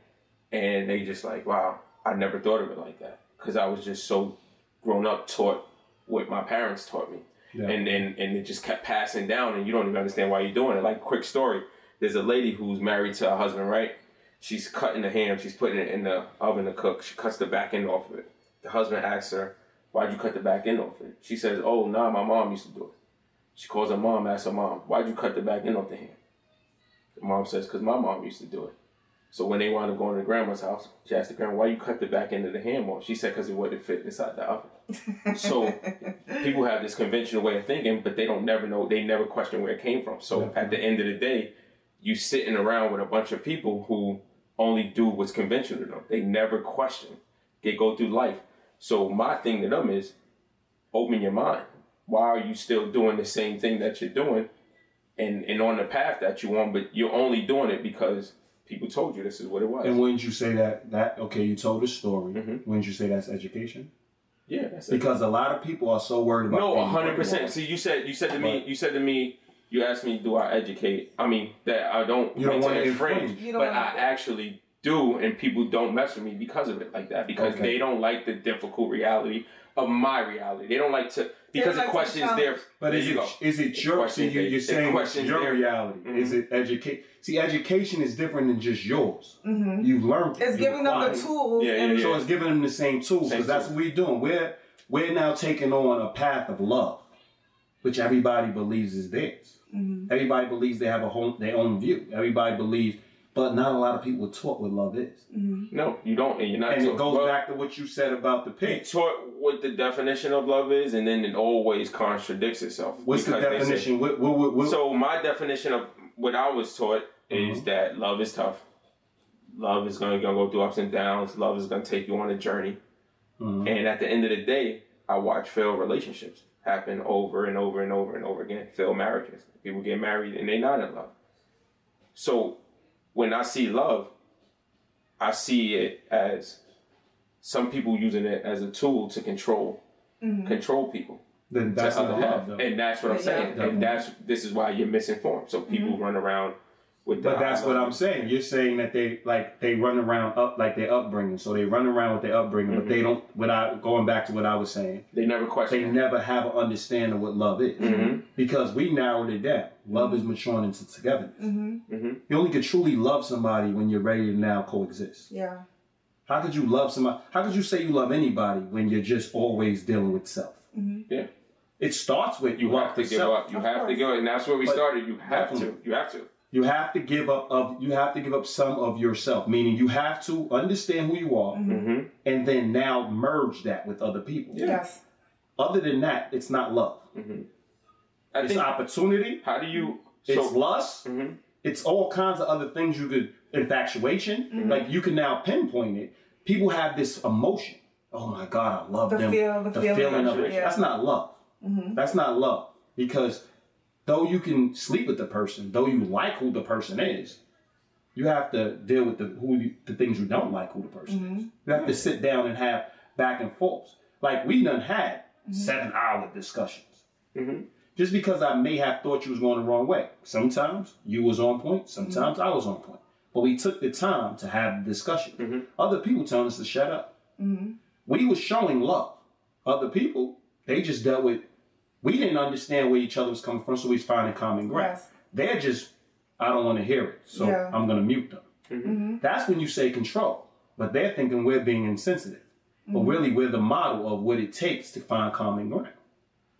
and they just like, wow, I never thought of it like that because I was just so grown up taught what my parents taught me, Yeah. and and and it just kept passing down, and you don't even understand why you're doing it. Like quick story, there's a lady who's married to her husband, right? She's cutting the ham, she's putting it in the oven to cook. She cuts the back end off of it. The husband asks her, "Why'd you cut the back end off it?" She says, "Oh, nah, my mom used to do it." She calls her mom, asks her mom, "Why'd you cut the back end off the ham?" The mom says, "Cause my mom used to do it." So when they wound up going to grandma's house, she asked the grandma, "Why you cut the back end of the ham off?" She said, "Cause it wouldn't fit inside the oven." so people have this conventional way of thinking, but they don't never know. They never question where it came from. So at the end of the day, you sitting around with a bunch of people who only do what's conventional to them. They never question. They go through life. So my thing to them is, open your mind. Why are you still doing the same thing that you're doing, and and on the path that you on? But you're only doing it because people told you this is what it was. And wouldn't you say that that okay? You told a story. Mhm. Wouldn't you say that's education? yeah, that's it. Because a lot of people are so worried about. No, being hundred percent. See, you said you said to me, you said to me, you asked me, do I educate? I mean, that I don't. You don't want wanna to infringe. infringe, You don't but wanna- I actually do, and people don't mess with me because of it like that because Okay. they don't like the difficult reality of my reality. They don't like to because like it to questions challenge. their. But there is you it go. is it It your? So you, you're it saying it's your their- reality. Mhm. Is it educate? See, education is different than just yours. hmm You've learned. It's you giving them the tools. Yeah, yeah, yeah. So it's giving them the same tools because that's what we're doing. We're we're now taking on a path of love, which everybody believes is theirs. Mhm. Everybody believes they have a home, their own view. Everybody believes, but not a lot of people are taught what love is. No, you don't, and you're not. And it goes well, back to what you said about the You taught what the definition of love is, and then it always contradicts itself. What's the because they say- definition? What, what, what, what- So my definition of what I was taught is Mhm. that love is tough. Love is gonna, gonna go through ups and downs. Love is gonna take you on a journey. Mhm. And at the end of the day, I watch failed relationships happen over and over and over and over again. Failed marriages. People get married and they're not in love. So when I see love, I see it as some people using it as a tool to control mm-hmm. control people then that's to not other love, though. And that's what I'm Yeah. saying. Definitely. And that's this is why you're misinformed. So people mm-hmm. run around with But that's what I'm saying. You're saying that they like they run around up like their upbringing. So they run around with their upbringing, but they don't. Without going back to what I was saying, They never question. they never have an understanding of what love is Mhm. because we narrowed it down. Love is maturing into togetherness. Mm-hmm. You only can truly love somebody when you're ready to now coexist. Yeah. How could you love somebody? How could you say you love anybody when you're just always dealing with self? Yeah. It starts with You have to give self. up. You Of have to course. give up, and that's where we But started. You have to. You have to. You have to give up of you have to give up some of yourself, meaning you have to understand who you are hmm and then now merge that with other people. Yes. Other than that, it's not love. I It's think. opportunity, How do you? it's So. lust, Mhm. it's all kinds of other things you could infatuation. Mm-hmm. Like you can now pinpoint it. People have this emotion. Oh my God, I love The them. feel- the feeling feeling of of it, it. yeah. That's not love. That's not love. Because though you can sleep with the person, though you like who the person is, you have to deal with the who you, the things you don't like who the person is. Mm-hmm. You have to sit down and have back and forth. Like we done had mm-hmm. seven hour discussions. Mhm. Just because I may have thought you was going the wrong way. Sometimes you was on point, sometimes mm-hmm. I was on point. But we took the time to have the discussion. Other people telling us to shut up. We was showing love. Other people, they just dealt with we didn't understand where each other was coming from, so we was finding common ground. Yes. They're just, I don't want to hear it, so Yeah. I'm going to mute them. Mm-hmm. Mm-hmm. That's when you say control. But they're thinking we're being insensitive. But mm-hmm. really, we're the model of what it takes to find common ground.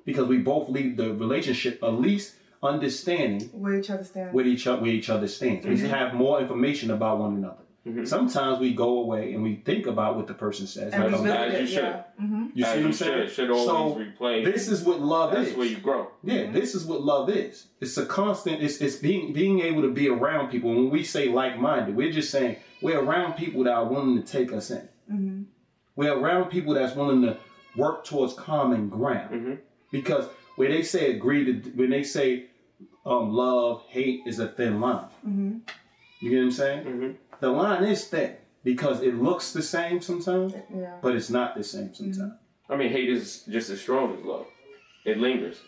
Because we both leave the relationship at least understanding Where each other stand. where each other, where each other stands. We have more information about one another. Mm-hmm. Sometimes we go away and we think about what the person says. and Like, as you it, should. yeah. Mm-hmm. you see As what I'm saying? should, should always so replay. this is what love is. That's is. where you grow. Yeah, this is what love is. It's a constant. It's it's being being able to be around people. When we say like minded, we're just saying we're around people that are willing to take us in. We're around people that's willing to work towards common ground. Mm-hmm. Because when they say agree to, when they say um, love, hate is a thin line. You get what I'm saying? Mm-hmm. The line is thin because it looks the same sometimes, Yeah. but it's not the same sometimes. I mean, hate is just as strong as love. It lingers.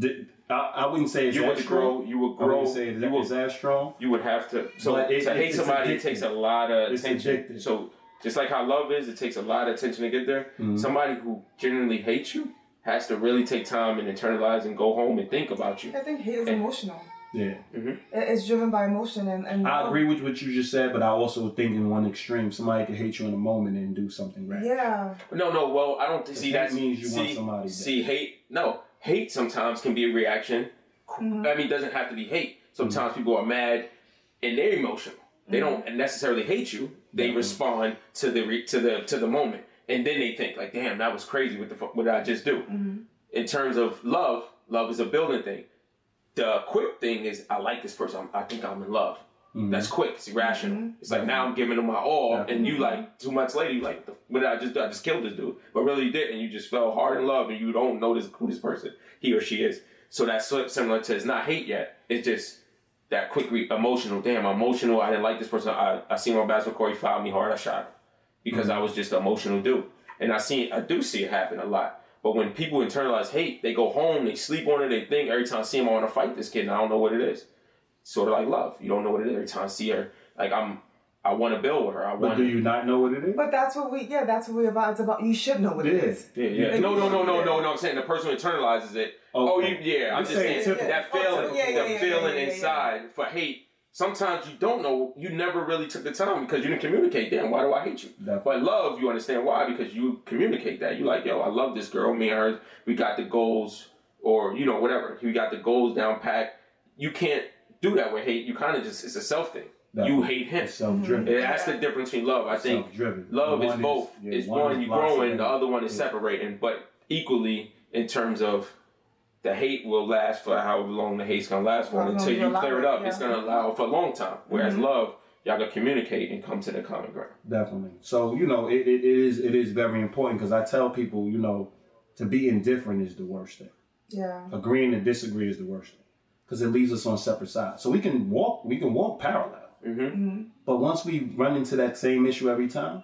Th- I, I wouldn't say it's You that would strong. grow. You would I grow. wouldn't say it's, you that, would it's that strong. you would have to. So it- to hate it's somebody, it takes a lot of It's attention. addictive. So just like how love is, it takes a lot of attention to get there. Mm-hmm. Somebody who genuinely hates you has to really take time and internalize and go home and think about you. I think hate is emotional. Yeah, mm-hmm. It- It's driven by emotion, and, and I agree with what you just said, but I also think in one extreme, somebody could hate you in a moment and do something right. Yeah, No, no. Well, I don't see that means you see, want somebody dead. See, hate. No, hate sometimes can be a reaction. Mm-hmm. I mean, it doesn't have to be hate. Sometimes mm-hmm. people are mad and they're emotional. They don't necessarily hate you. They respond to the re- to the to the moment, and then they think like, "Damn, that was crazy. What the fuck? What did I just do?" In terms of love, love is a building thing. The quick thing is, I like this person. I think I'm in love. Mm-hmm. That's quick. It's irrational. Mm-hmm. It's like now I'm giving them my all, and you like two months later, you like, what did I just do? I just killed this dude, but really you didn't. You just fell hard in love, and you don't know this, who this person he or she is. So that's similar to it's not hate yet. It's just that quick re- emotional. Damn, emotional. I didn't like this person. I I seen him on basketball court. He fouled me hard. I shot him because mm-hmm. I was just an emotional dude. And I see I do see it happen a lot. But when people internalize hate, they go home, they sleep on it, they think every time I see him, I want to fight this kid, and I don't know what it is. Sort of like love. You don't know what it is every time I see her. Like I'm, I want to build with her. I But do you not know what it is? but that's what we. Yeah, that's what we're about. It's about. You should know what it Yeah. is. Yeah, yeah. Like, No, no, no, no, no, no. I'm saying the person who internalizes it. Oh, you, yeah. I'm You're just saying saying typical. that feeling, typical. Yeah, yeah, the yeah, feeling yeah, yeah, yeah. inside for hate. Sometimes you don't know. You never really took the time because you didn't communicate. then why do I hate you? Definitely. But love, you understand why because you communicate that. You like, yo, I love this girl. Me and her, we got the goals, or you know, whatever. We got the goals down pat. You can't do that with hate. You kind of just it's a self thing. You hate him. Self-driven. And that's the difference between love. I think Self-driven. love is is- both. yeah, it's one one, you growing, the other one is Yeah. separating. But equally, in terms of the hate will last for however long the hate's gonna last for. Until you you clear it it, up, it's gonna allow for a long time. Whereas Mm-hmm. love, y'all gonna communicate and come to the common ground. Definitely. So you know, it, it, it is it is very important because I tell people, you know, to be indifferent is the worst thing. Yeah. Agreeing to disagree is the worst thing because it leaves us on separate sides. So we can walk we can walk parallel, Mm-hmm. but once we run into that same issue every time,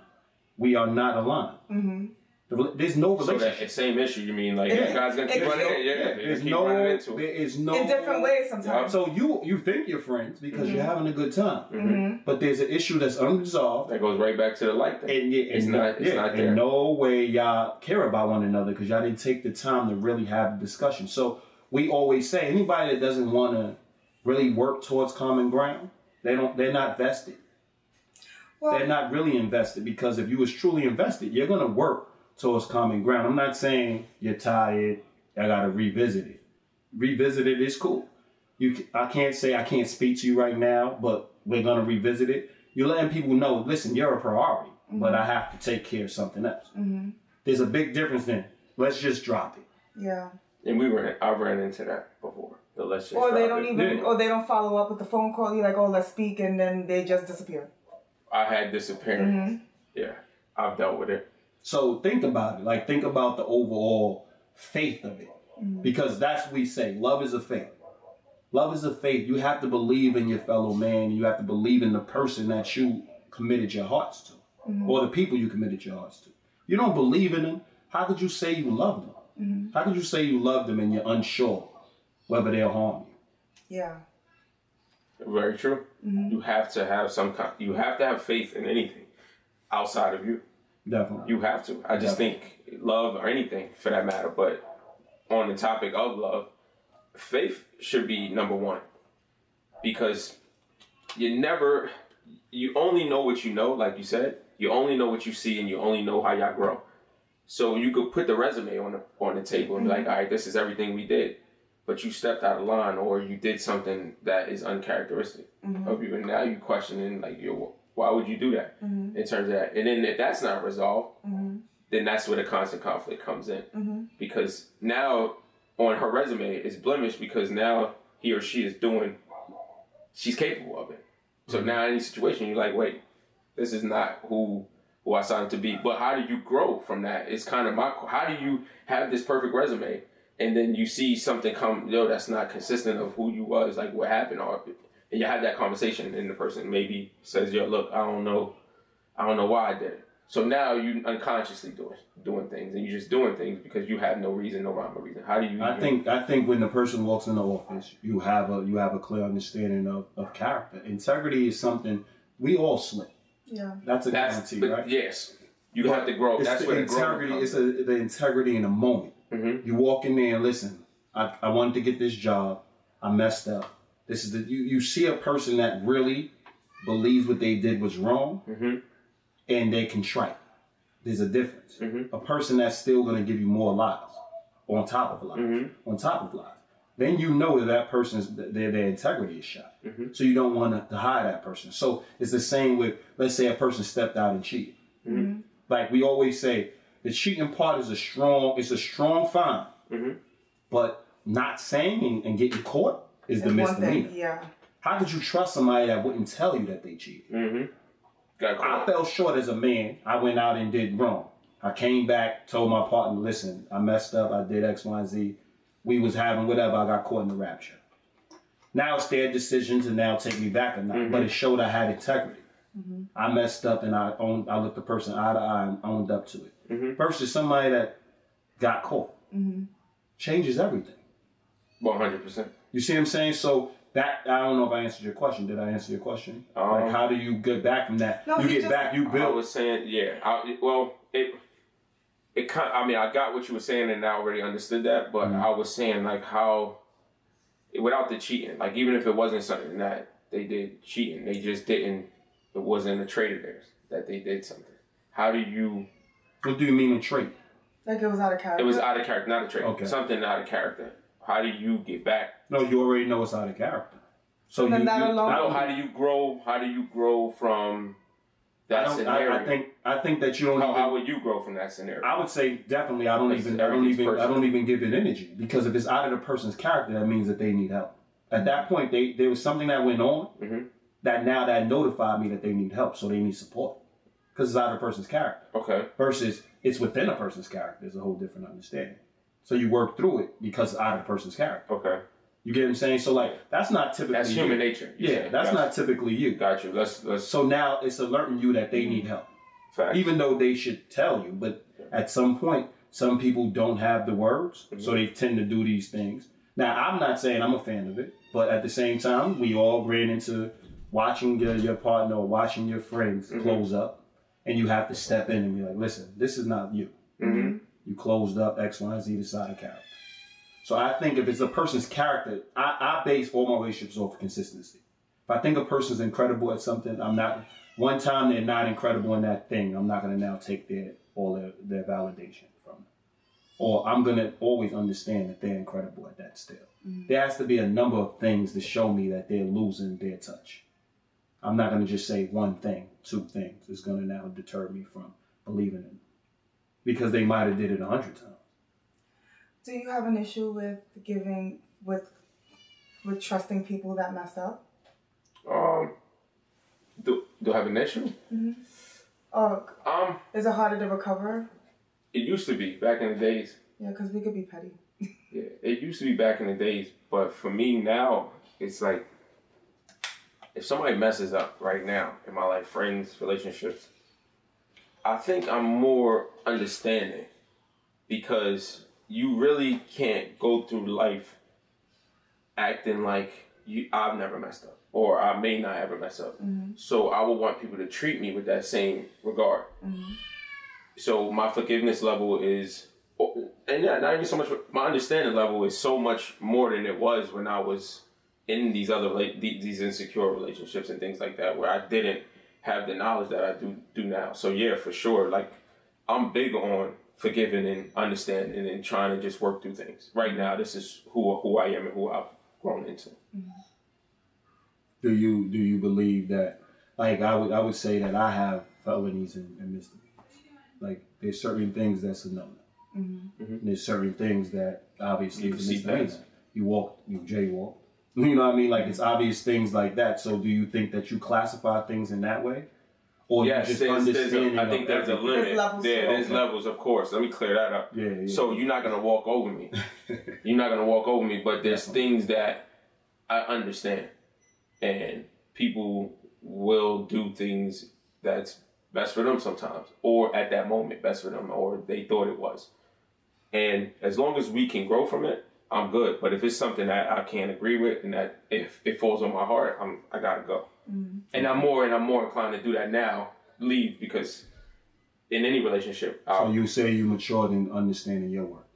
we are not aligned. Mm-hmm. The There's no So relationship. that same issue, you mean like Yeah. you guys gonna keep There's running no- it? Yeah, yeah. There's keep no, running into there it. is no In different ways sometimes. So you you think you're friends because you're having a good time, Mm-hmm. but there's an issue that's unresolved, That goes right back to the light thing. and, yeah, It's and not- it's yeah, not in there. no way y'all care about one another because y'all didn't take the time to really have a discussion. So we always say anybody that doesn't want to really work towards common ground, they don't they're not vested. Well, They're not really invested because if you was truly invested, you're gonna work towards common ground. I'm not saying you're tired. I gotta revisit it. Revisit it is cool. You, c- I can't say I can't speak to you right now, but we're gonna revisit it. You're letting people know, listen, you're a priority, but I have to take care of something else. Mm-hmm. There's a big difference then. Let's just drop it. yeah. And we were I've ran into that before. The let's just Or they don't it. even, Yeah. or they don't follow up with the phone call. You're like, oh, let's speak, and then they just disappear. I had disappearance. Mm-hmm. Yeah, I've dealt with it. So think about it. Like think about the overall faith of it. Mm-hmm. Because that's what we say. Love is a faith. Love is a faith. You have to believe in your fellow man. You have to believe in the person that you committed your hearts to. Mm-hmm. Or the people you committed your hearts to. You don't believe in them. How could you say you love them? Mm-hmm. How could you say you love them and you're unsure whether they'll harm you? Yeah. Very true. You have to have some kind. You have to have faith in anything outside of you. Definitely. You have to. I just think love or anything for that matter. But on the topic of love, faith should be number one because you never. You only know what you know, like you said. You only know what you see, and you only know how y'all grow. So you could put the resume on the on the table and be like, mm-hmm. all right, this is everything we did. But you stepped out of line, or you did something that is uncharacteristic mm-hmm. of you, and now you questioning like, yo, why would you do that? Mm-hmm. In terms of that, and then if that's not resolved, mm-hmm. then that's where the constant conflict comes in, mm-hmm. because now on her resume is blemished because now he or she is doing, she's capable of it. So now in any situation, you're like, wait, this is not who who I signed to be. But how do you grow from that? It's kind of my. How do you have this perfect resume and then you see something come, yo, that's not consistent of who you was, like what happened, or and you have that conversation, and the person maybe says, yo, look, I don't know, I don't know why I did it. So now you unconsciously doing doing things, and you're just doing things because you have no reason, no rhyme or reason. How do you? I think I think when the person walks in the office, you have a you have a clear understanding of, of character. Integrity is something we all slip. Yeah. That's a that's guarantee, but right? yes, you have to grow. It's That's the where integrity. comes. It's a, the integrity in a moment. Mhm. You walk in there and listen. I, I wanted to get this job. I messed up. This is the you, you see a person that really believes what they did was wrong, Mhm. and they contrite. There's a difference. Mhm. A person that's still going to give you more lies on top of lies, Mhm. on top of lies. Then you know that that person's their their integrity is shot. Mhm. So you don't want to hire that person. So it's the same with let's say a person stepped out and cheated. Mm-hmm. Like we always say, the cheating part is a strong, it's a strong fine. But not saying and, and getting caught is the It's one misdemeanor. thing. Yeah. How could you trust somebody that wouldn't tell you that they cheated? Mm-hmm. Got I fell short as a man. I went out and did wrong. I came back, told my partner, listen, I messed up. I did X, Y, and Z. We was having whatever. I got caught in the rapture. Now it's their decision to now take me back or not. But it showed I had integrity. I messed up and I owned. I looked the person eye to eye and owned up to it. Mhm. Versus somebody that got caught changes everything. One hundred percent. You see what I'm saying? So that I don't know if I answered your question. Did I answer your question? Um, like how do you get back from that? No, you get just- back. You I was saying, yeah. I, well, it it kind. I mean, I got what you were saying, and I already understood that. But Mhm. I was saying like how without the cheating, like even if it wasn't something that they did cheating, they just didn't. It wasn't a trait of theirs that they did something. How do you? What do you mean a trait? Like it was out of character. It was out of character, not a trait. Okay. Something out of character. How do you get back? No, you already know it's out of character. So then you, that you- alone- I don't- how do you grow? How do you grow from I, that don't, scenario? I, I think I think that you don't. how, even, how would you grow from that scenario? I would say definitely. I don't It's even. I don't everything's even. I don't even give it energy because if it's out of the person's character, that means that they need help. At that point, they there was something that went on Mhm. that now that notified me that they need help, so they need support because it's out of the person's character. okay. Versus it's within a person's character. There's a whole different understanding. So you work through it because it's out of the person's character. Okay. You get what I'm saying? So like that's not typically That's you. human nature. Yeah, that's Got not typically you. Got you. Let's let's So now it's alerting you that they need help, fact. even though they should tell you. But at some point, some people don't have the words, so they tend to do these things. Now, I'm not saying I'm a fan of it, but at the same time, we all ran into watching your, your partner or watching your friends close up, and you have to step in and be like, listen, this is not you. Mhm. You closed up X, Y, and Z, this side of character. So I think if it's a person's character, I, I base all my relationships off of consistency. If I think a person's incredible at something, I'm not. One time they're not incredible in that thing, I'm not going to now take their all their, their validation from them. Or I'm going to always understand that they're incredible at that still. Mm-hmm. There has to be a number of things to show me that they're losing their touch. I'm not going to just say one thing, two things. is going to now deter me from believing in them because they might have did it a hundred times. Do you have an issue with giving with with trusting people that messed up? Um. Do do I have an issue? Or Um. is it harder to recover? It used to be back in the days. Yeah, because we could be petty. Yeah, it used to be back in the days, but for me now, it's like if somebody messes up right now in my life, friends, relationships, I think I'm more understanding because you really can't go through life acting like you I've never messed up or I may not ever mess up. Mm-hmm. So I would want people to treat me with that same regard. Mm-hmm. So my forgiveness level is, oh, and yeah, not even so much. My understanding level is so much more than it was when I was in these other these insecure relationships and things like that, where I didn't have the knowledge that I do do now. So yeah, for sure, like I'm big on forgiving and understanding and trying to just work through things. Right now, this is who who I am and who I've grown into. Do you do you believe that? Like I would I would say that I have felonies and, and misdemeanors. Like there's certain things that's a no. Mhm. There's certain things that obviously You is can a see misdemeanor. You walk, you jaywalk. You know what I mean? Like it's obvious things like that. So do you think that you classify things in that way, or Yes, you just there's, there's a, I think of there's a limit. There's levels yeah, there's Okay. levels, of course. Let me clear that up. Yeah, yeah. So you're not gonna walk over me. you're not gonna walk over me, but there's things that I understand, and people will do things that's best for them sometimes, or at that moment, best for them, or they thought it was. And as long as we can grow from it, I'm good. But if it's something that I can't agree with and that if it falls on my heart, I'm I gotta go. Mm-hmm. And I'm more and I'm more inclined to do that now. Leave because in any relationship. I'll, so you say you matured in understanding your work.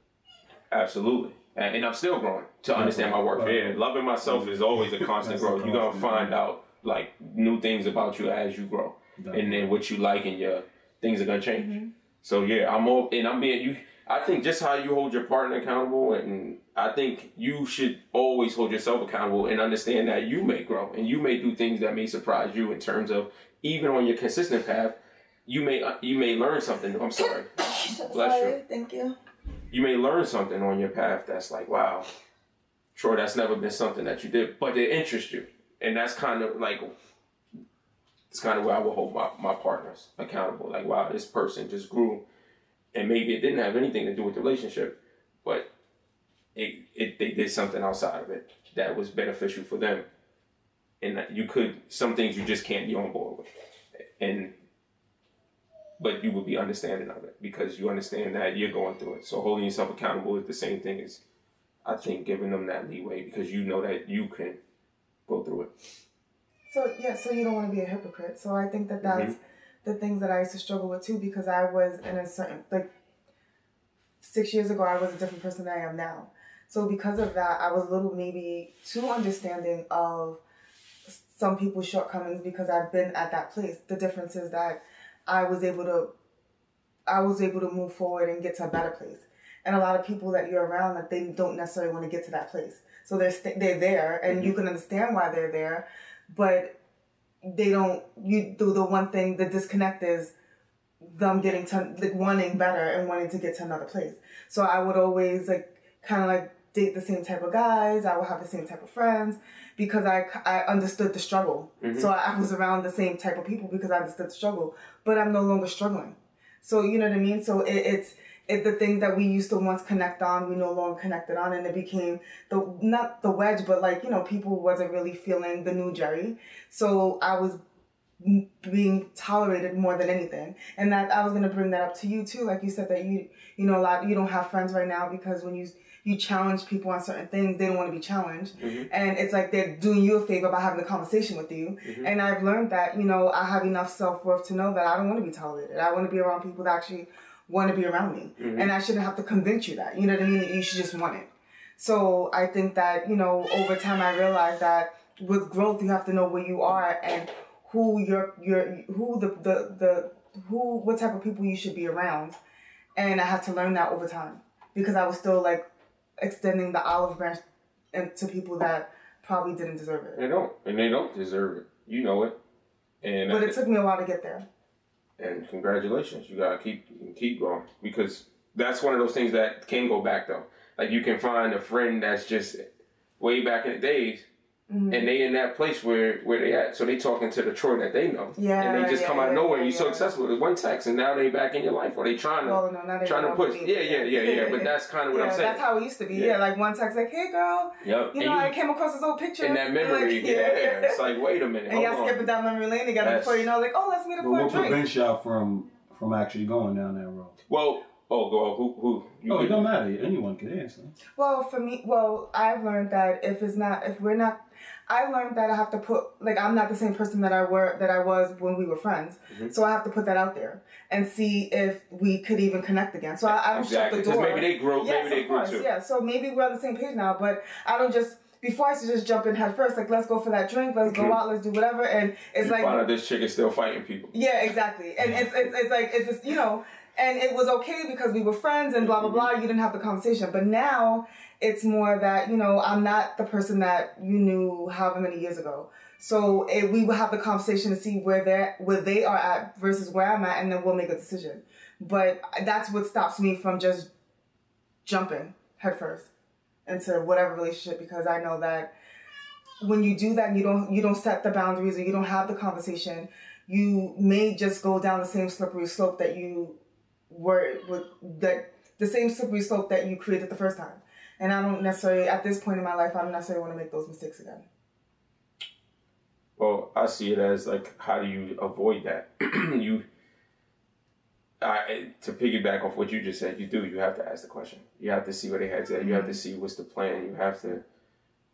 Absolutely. And, and I'm still growing to understand my work. Yeah, loving myself is always a constant growth. You're gonna find out like new things about you as you grow, and then what you like and your things are gonna change. Mm-hmm. So yeah, I'm all and I'm being you. I think just how you hold your partner accountable, and I think you should always hold yourself accountable and understand that you may grow and you may do things that may surprise you in terms of even on your consistent path. You may uh, you may learn something. I'm sorry. Bless you. Thank you. You may learn something on your path that's like, wow, sure, that's never been something that you did, but it interests you, and that's kind of like it's kind of where I will hold my, my partners accountable. Like, wow, this person just grew and maybe it didn't have anything to do with the relationship, but it, it they did something outside of it that was beneficial for them. And you could some things you just can't be on board with, and but you will be understanding of it because you understand that you're going through it. So holding yourself accountable is the same thing as I think giving them that leeway because you know that you can go through it. So yeah, so you don't want to be a hypocrite. So I think that that's. Mm-hmm the things that I used to struggle with too because I was in a certain like six years ago I was a different person than I am now. So because of that, I was a little maybe too understanding of some people's shortcomings because I've been at that place. The difference is that I was able to I was able to move forward and get to a better place. And a lot of people that you're around that they don't necessarily want to get to that place. So they're st- they're there and mm-hmm. you can understand why they're there, but they don't you do the one thing the disconnect is them getting to like wanting better and wanting to get to another place. So i would always like kind of like date the same type of guys i would have the same type of friends because i i understood the struggle. Mm-hmm. so I, I was around the same type of people because i understood the struggle but i'm no longer struggling. So you know what i mean? So it, it's it, the things that we used to once connect on, we no longer connected on, and it became the not the wedge, but like you know, people wasn't really feeling the new Jerry. So I was being tolerated more than anything, and that I was gonna bring that up to you too. Like you said that you you know a lot you don't have friends right now because when you you challenge people on certain things, they don't want to be challenged. Mm-hmm. And it's like they're doing you a favor by having a conversation with you. Mm-hmm. And I've learned that, you know, I have enough self worth to know that I don't want to be tolerated. I want to be around people that actually want to be around me. Mm-hmm. And I shouldn't have to convince you that. You know what I mean? You should just want it. So I think that, you know, over time I realized that with growth you have to know where you are and who you're you're who the the, the who what type of people you should be around. And I had to learn that over time. Because I was still like extending the olive branch to people that probably didn't deserve it. They don't. And they don't deserve it. You know it. And but I, it took me a while to get there and congratulations, you gotta keep keep going because that's one of those things that can go back though. Like you can find a friend that's just way back in the days Mm-hmm. And they in that place where where they at, so they talking to the Troy that they know. Yeah, and they just yeah, come out of nowhere. Yeah, you're so successful with one text, and now they back in your life, or they trying to well, no, trying to push. Yeah, yeah, yeah, yeah. But that's kind of what I'm saying. That's how it used to be. Yeah, like one text, like, "Hey, girl, yep. you know, you, I came across this old picture." In that memory, like, yeah. It's like, wait a minute, and y'all skipping down memory lane together before you know, like, oh, let's meet up for a drink. What prevents y'all from from actually going down that road? Well, Oh, go who who? You oh, it don't matter. Anyone can answer. Well, for me, well, I've learned that if it's not, if we're not I learned that I have to put like I'm not the same person that I were that I was when we were friends. Mm-hmm. So I have to put that out there and see if we could even connect again. So I, I don't exactly. shut the door. Maybe they grow. Yes, maybe they grow too. Yeah. So maybe we're on the same page now, but I don't just. Before I used to just jump in head first, like let's go for that drink, let's go mm-hmm. out, let's do whatever, and it's you like find out this chick is still fighting people. Yeah, exactly, and it's, it's it's like it's just you know, and it was okay because we were friends and blah blah blah. You didn't have the conversation, but now it's more that you know I'm not the person that you knew however many years ago. So it, we will have the conversation to see where they're, where they are at versus where I'm at, and then we'll make a decision. But that's what stops me from just jumping headfirst into whatever relationship because I know that when you do that, and you don't you don't set the boundaries or you don't have the conversation. You may just go down the same slippery slope that you were with that the same slippery slope that you created the first time. And I don't necessarily, at this point in my life, I don't necessarily want to make those mistakes again. Well, I see it as like, how do you avoid that? you I, to piggyback off what you just said, you do. You have to ask the question. You have to see where they heads at. You have to mm-hmm. see what's the plan. You have to,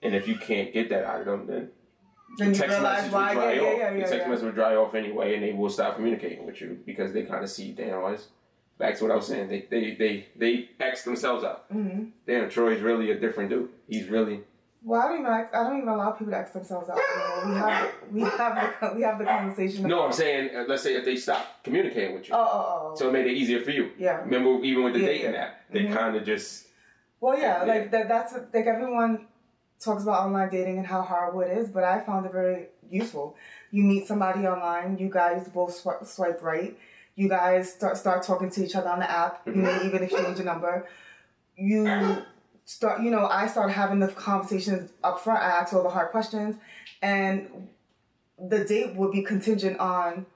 and if you can't get that out of them, then Then you text realize message why. will dry Yeah, off. yeah, yeah, the text message will dry off anyway, and they will stop communicating with you because they kind of see, damn, what's back to what I was saying. They they they they X themselves out. Mm-hmm. Damn, Troy's really a different dude. He's really Well, I don't even. Ask, I don't even allow people to ask themselves out. You know, we have we have the we have the conversation. no. I'm saying, uh, let's say if they stop communicating with you, Oh, oh, oh. so it made it easier for you. yeah. Remember, even with the Yeah, dating yeah. app, they Mhm. kind of just Well, yeah, Yeah. like that. That's like everyone talks about online dating and how horrible it is, but I found it very useful. You meet somebody online, you guys both swipe, swipe right. You guys start start talking to each other on the app. You mm-hmm. may even exchange a number. You start, you know, I start having the conversations up front. I ask all the hard questions, and the date would be contingent on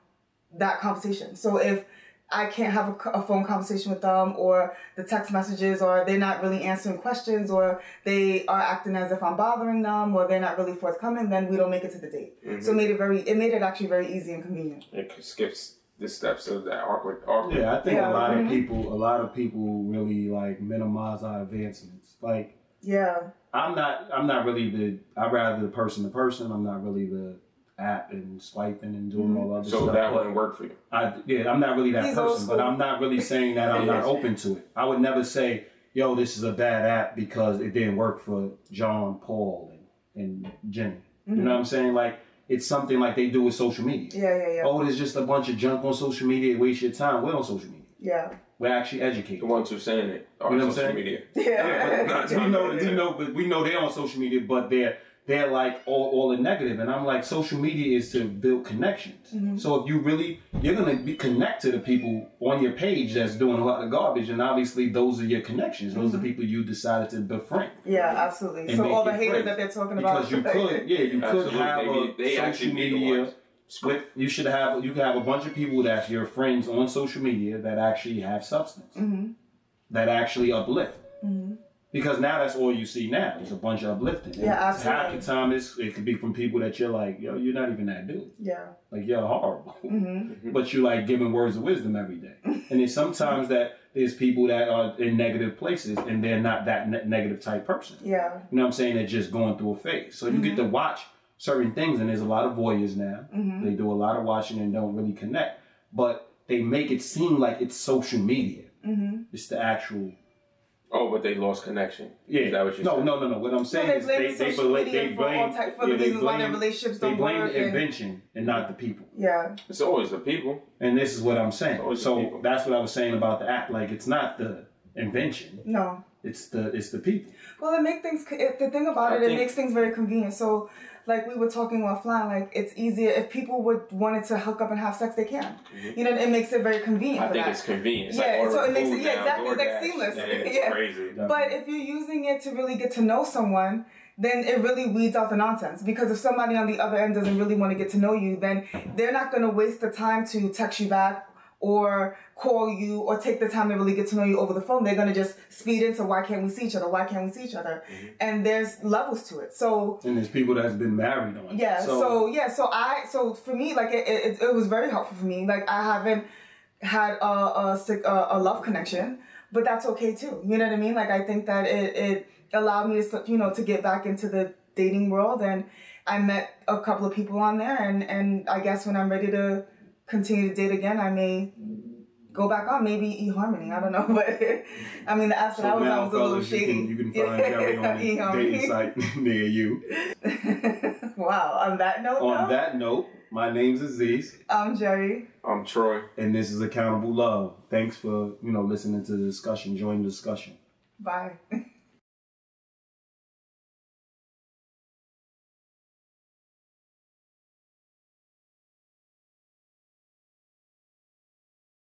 that conversation. So if I can't have a, a phone conversation with them, or the text messages, or they're not really answering questions, or they are acting as if I'm bothering them, or they're not really forthcoming, then we don't make it to the date. So it mm-hmm. made it very, it made it actually very easy and convenient. it skips the steps of that awkward awkward. Yeah, I think Yeah. a lot Mhm. of people, a lot of people really like minimize our advancements. Like Yeah, I'm not, I'm not really the. I'd rather the person to person. I'm not really the app and swiping and doing all other So stuff. that wouldn't work for you. I, yeah, I'm not really that He's person, but. I'm not really saying that I'm not open to it. I would never say, "Yo, this is a bad app" because it didn't work for John, Paul, and, and Jenny. You know what I'm saying? Like it's something like they do with social media. yeah, yeah, yeah, Oh, there's just a bunch of junk on social media. Waste your time. We're on social media. yeah, We're actually The educated. ones who saying it are You know what I'm social saying? media. yeah. Not we know, we know, but we know they're on social media, but they're they're like all, all in negative. And I'm like, social media is to build connections. Mm-hmm. So if you really, you're gonna be connect to the people on your page that's doing a lot of garbage, and obviously those are your connections. Those Mm-hmm. are people you decided to befriend. Yeah, absolutely. So all the haters that they're talking about. Because you could, yeah, you could Absolutely. have They a be- they social actually be the media. With, you should have you can have a bunch of people that your friends on social media that actually have substance, Mhm. that actually uplift. Because now that's all you see now. It's a bunch of uplifting. And Yeah, Half absolutely. the time it's, it could be from people that you're like, yo, you're not even that dude. Yeah. Like you're horrible. hmm But you like giving words of wisdom every day. And there's sometimes that there's people that are in negative places and they're not that ne- negative type person. Yeah. You know what I'm saying? They're just going through a phase. So you get to watch certain things, and there's a lot of voyeurs now. Mhm. They do a lot of watching and don't really connect, but they make it seem like it's social media. hmm It's the actual. Oh, but they lost connection. Yeah. Is that what you no, said? no, no, no. What I'm So saying they is blame they, the they, blame, they for all blame, type for the yeah, they reasons why their relationships don't blame work. the and- invention and not the people. yeah. It's always the people. And this is what I'm saying. So that's what I was saying about the app. Like it's not the invention. No. It's the it's the people. Well, it makes things. It, the thing about I it, it makes things very convenient. So, like we were talking offline, like it's easier if people would wanted to hook up and have sex, they can. Mm-hmm. You know, it makes it very convenient. I think that. it's convenient. It's Yeah, like so it makes it- yeah, exactly. It's like seamless. Yeah, it's Yeah. crazy. But if you're using it to really get to know someone, then it really weeds out the nonsense. Because if somebody on the other end doesn't really want to get to know you, then they're not going to waste the time to text you back or call you or take the time to really get to know you over the phone. They're to just speed into why can't we see each other? Why can't we see each other? Mm-hmm. And there's levels to it. So And there's people that's been married on. yeah. So, yeah. So I. So for me, like it, it, it was very helpful for me. Like I haven't had a a, sick- a a love connection, but that's okay too. You know what I mean? Like I think that it it allowed me to you know to get back into the dating world, and I met a couple of people on there, and and I guess when I'm ready to continue to date again, I may. Go back on maybe eHarmony. I don't know, but I mean the apps that I So was on now, was a little fellas, you can, you can find Jerry on a eHarmony. dating site near you. wow. On that note, On though, that note, my name's Aziz, I'm Jerry. I'm Troy. and this is Accountable Love. Thanks for you know listening to the discussion, join the discussion. Bye.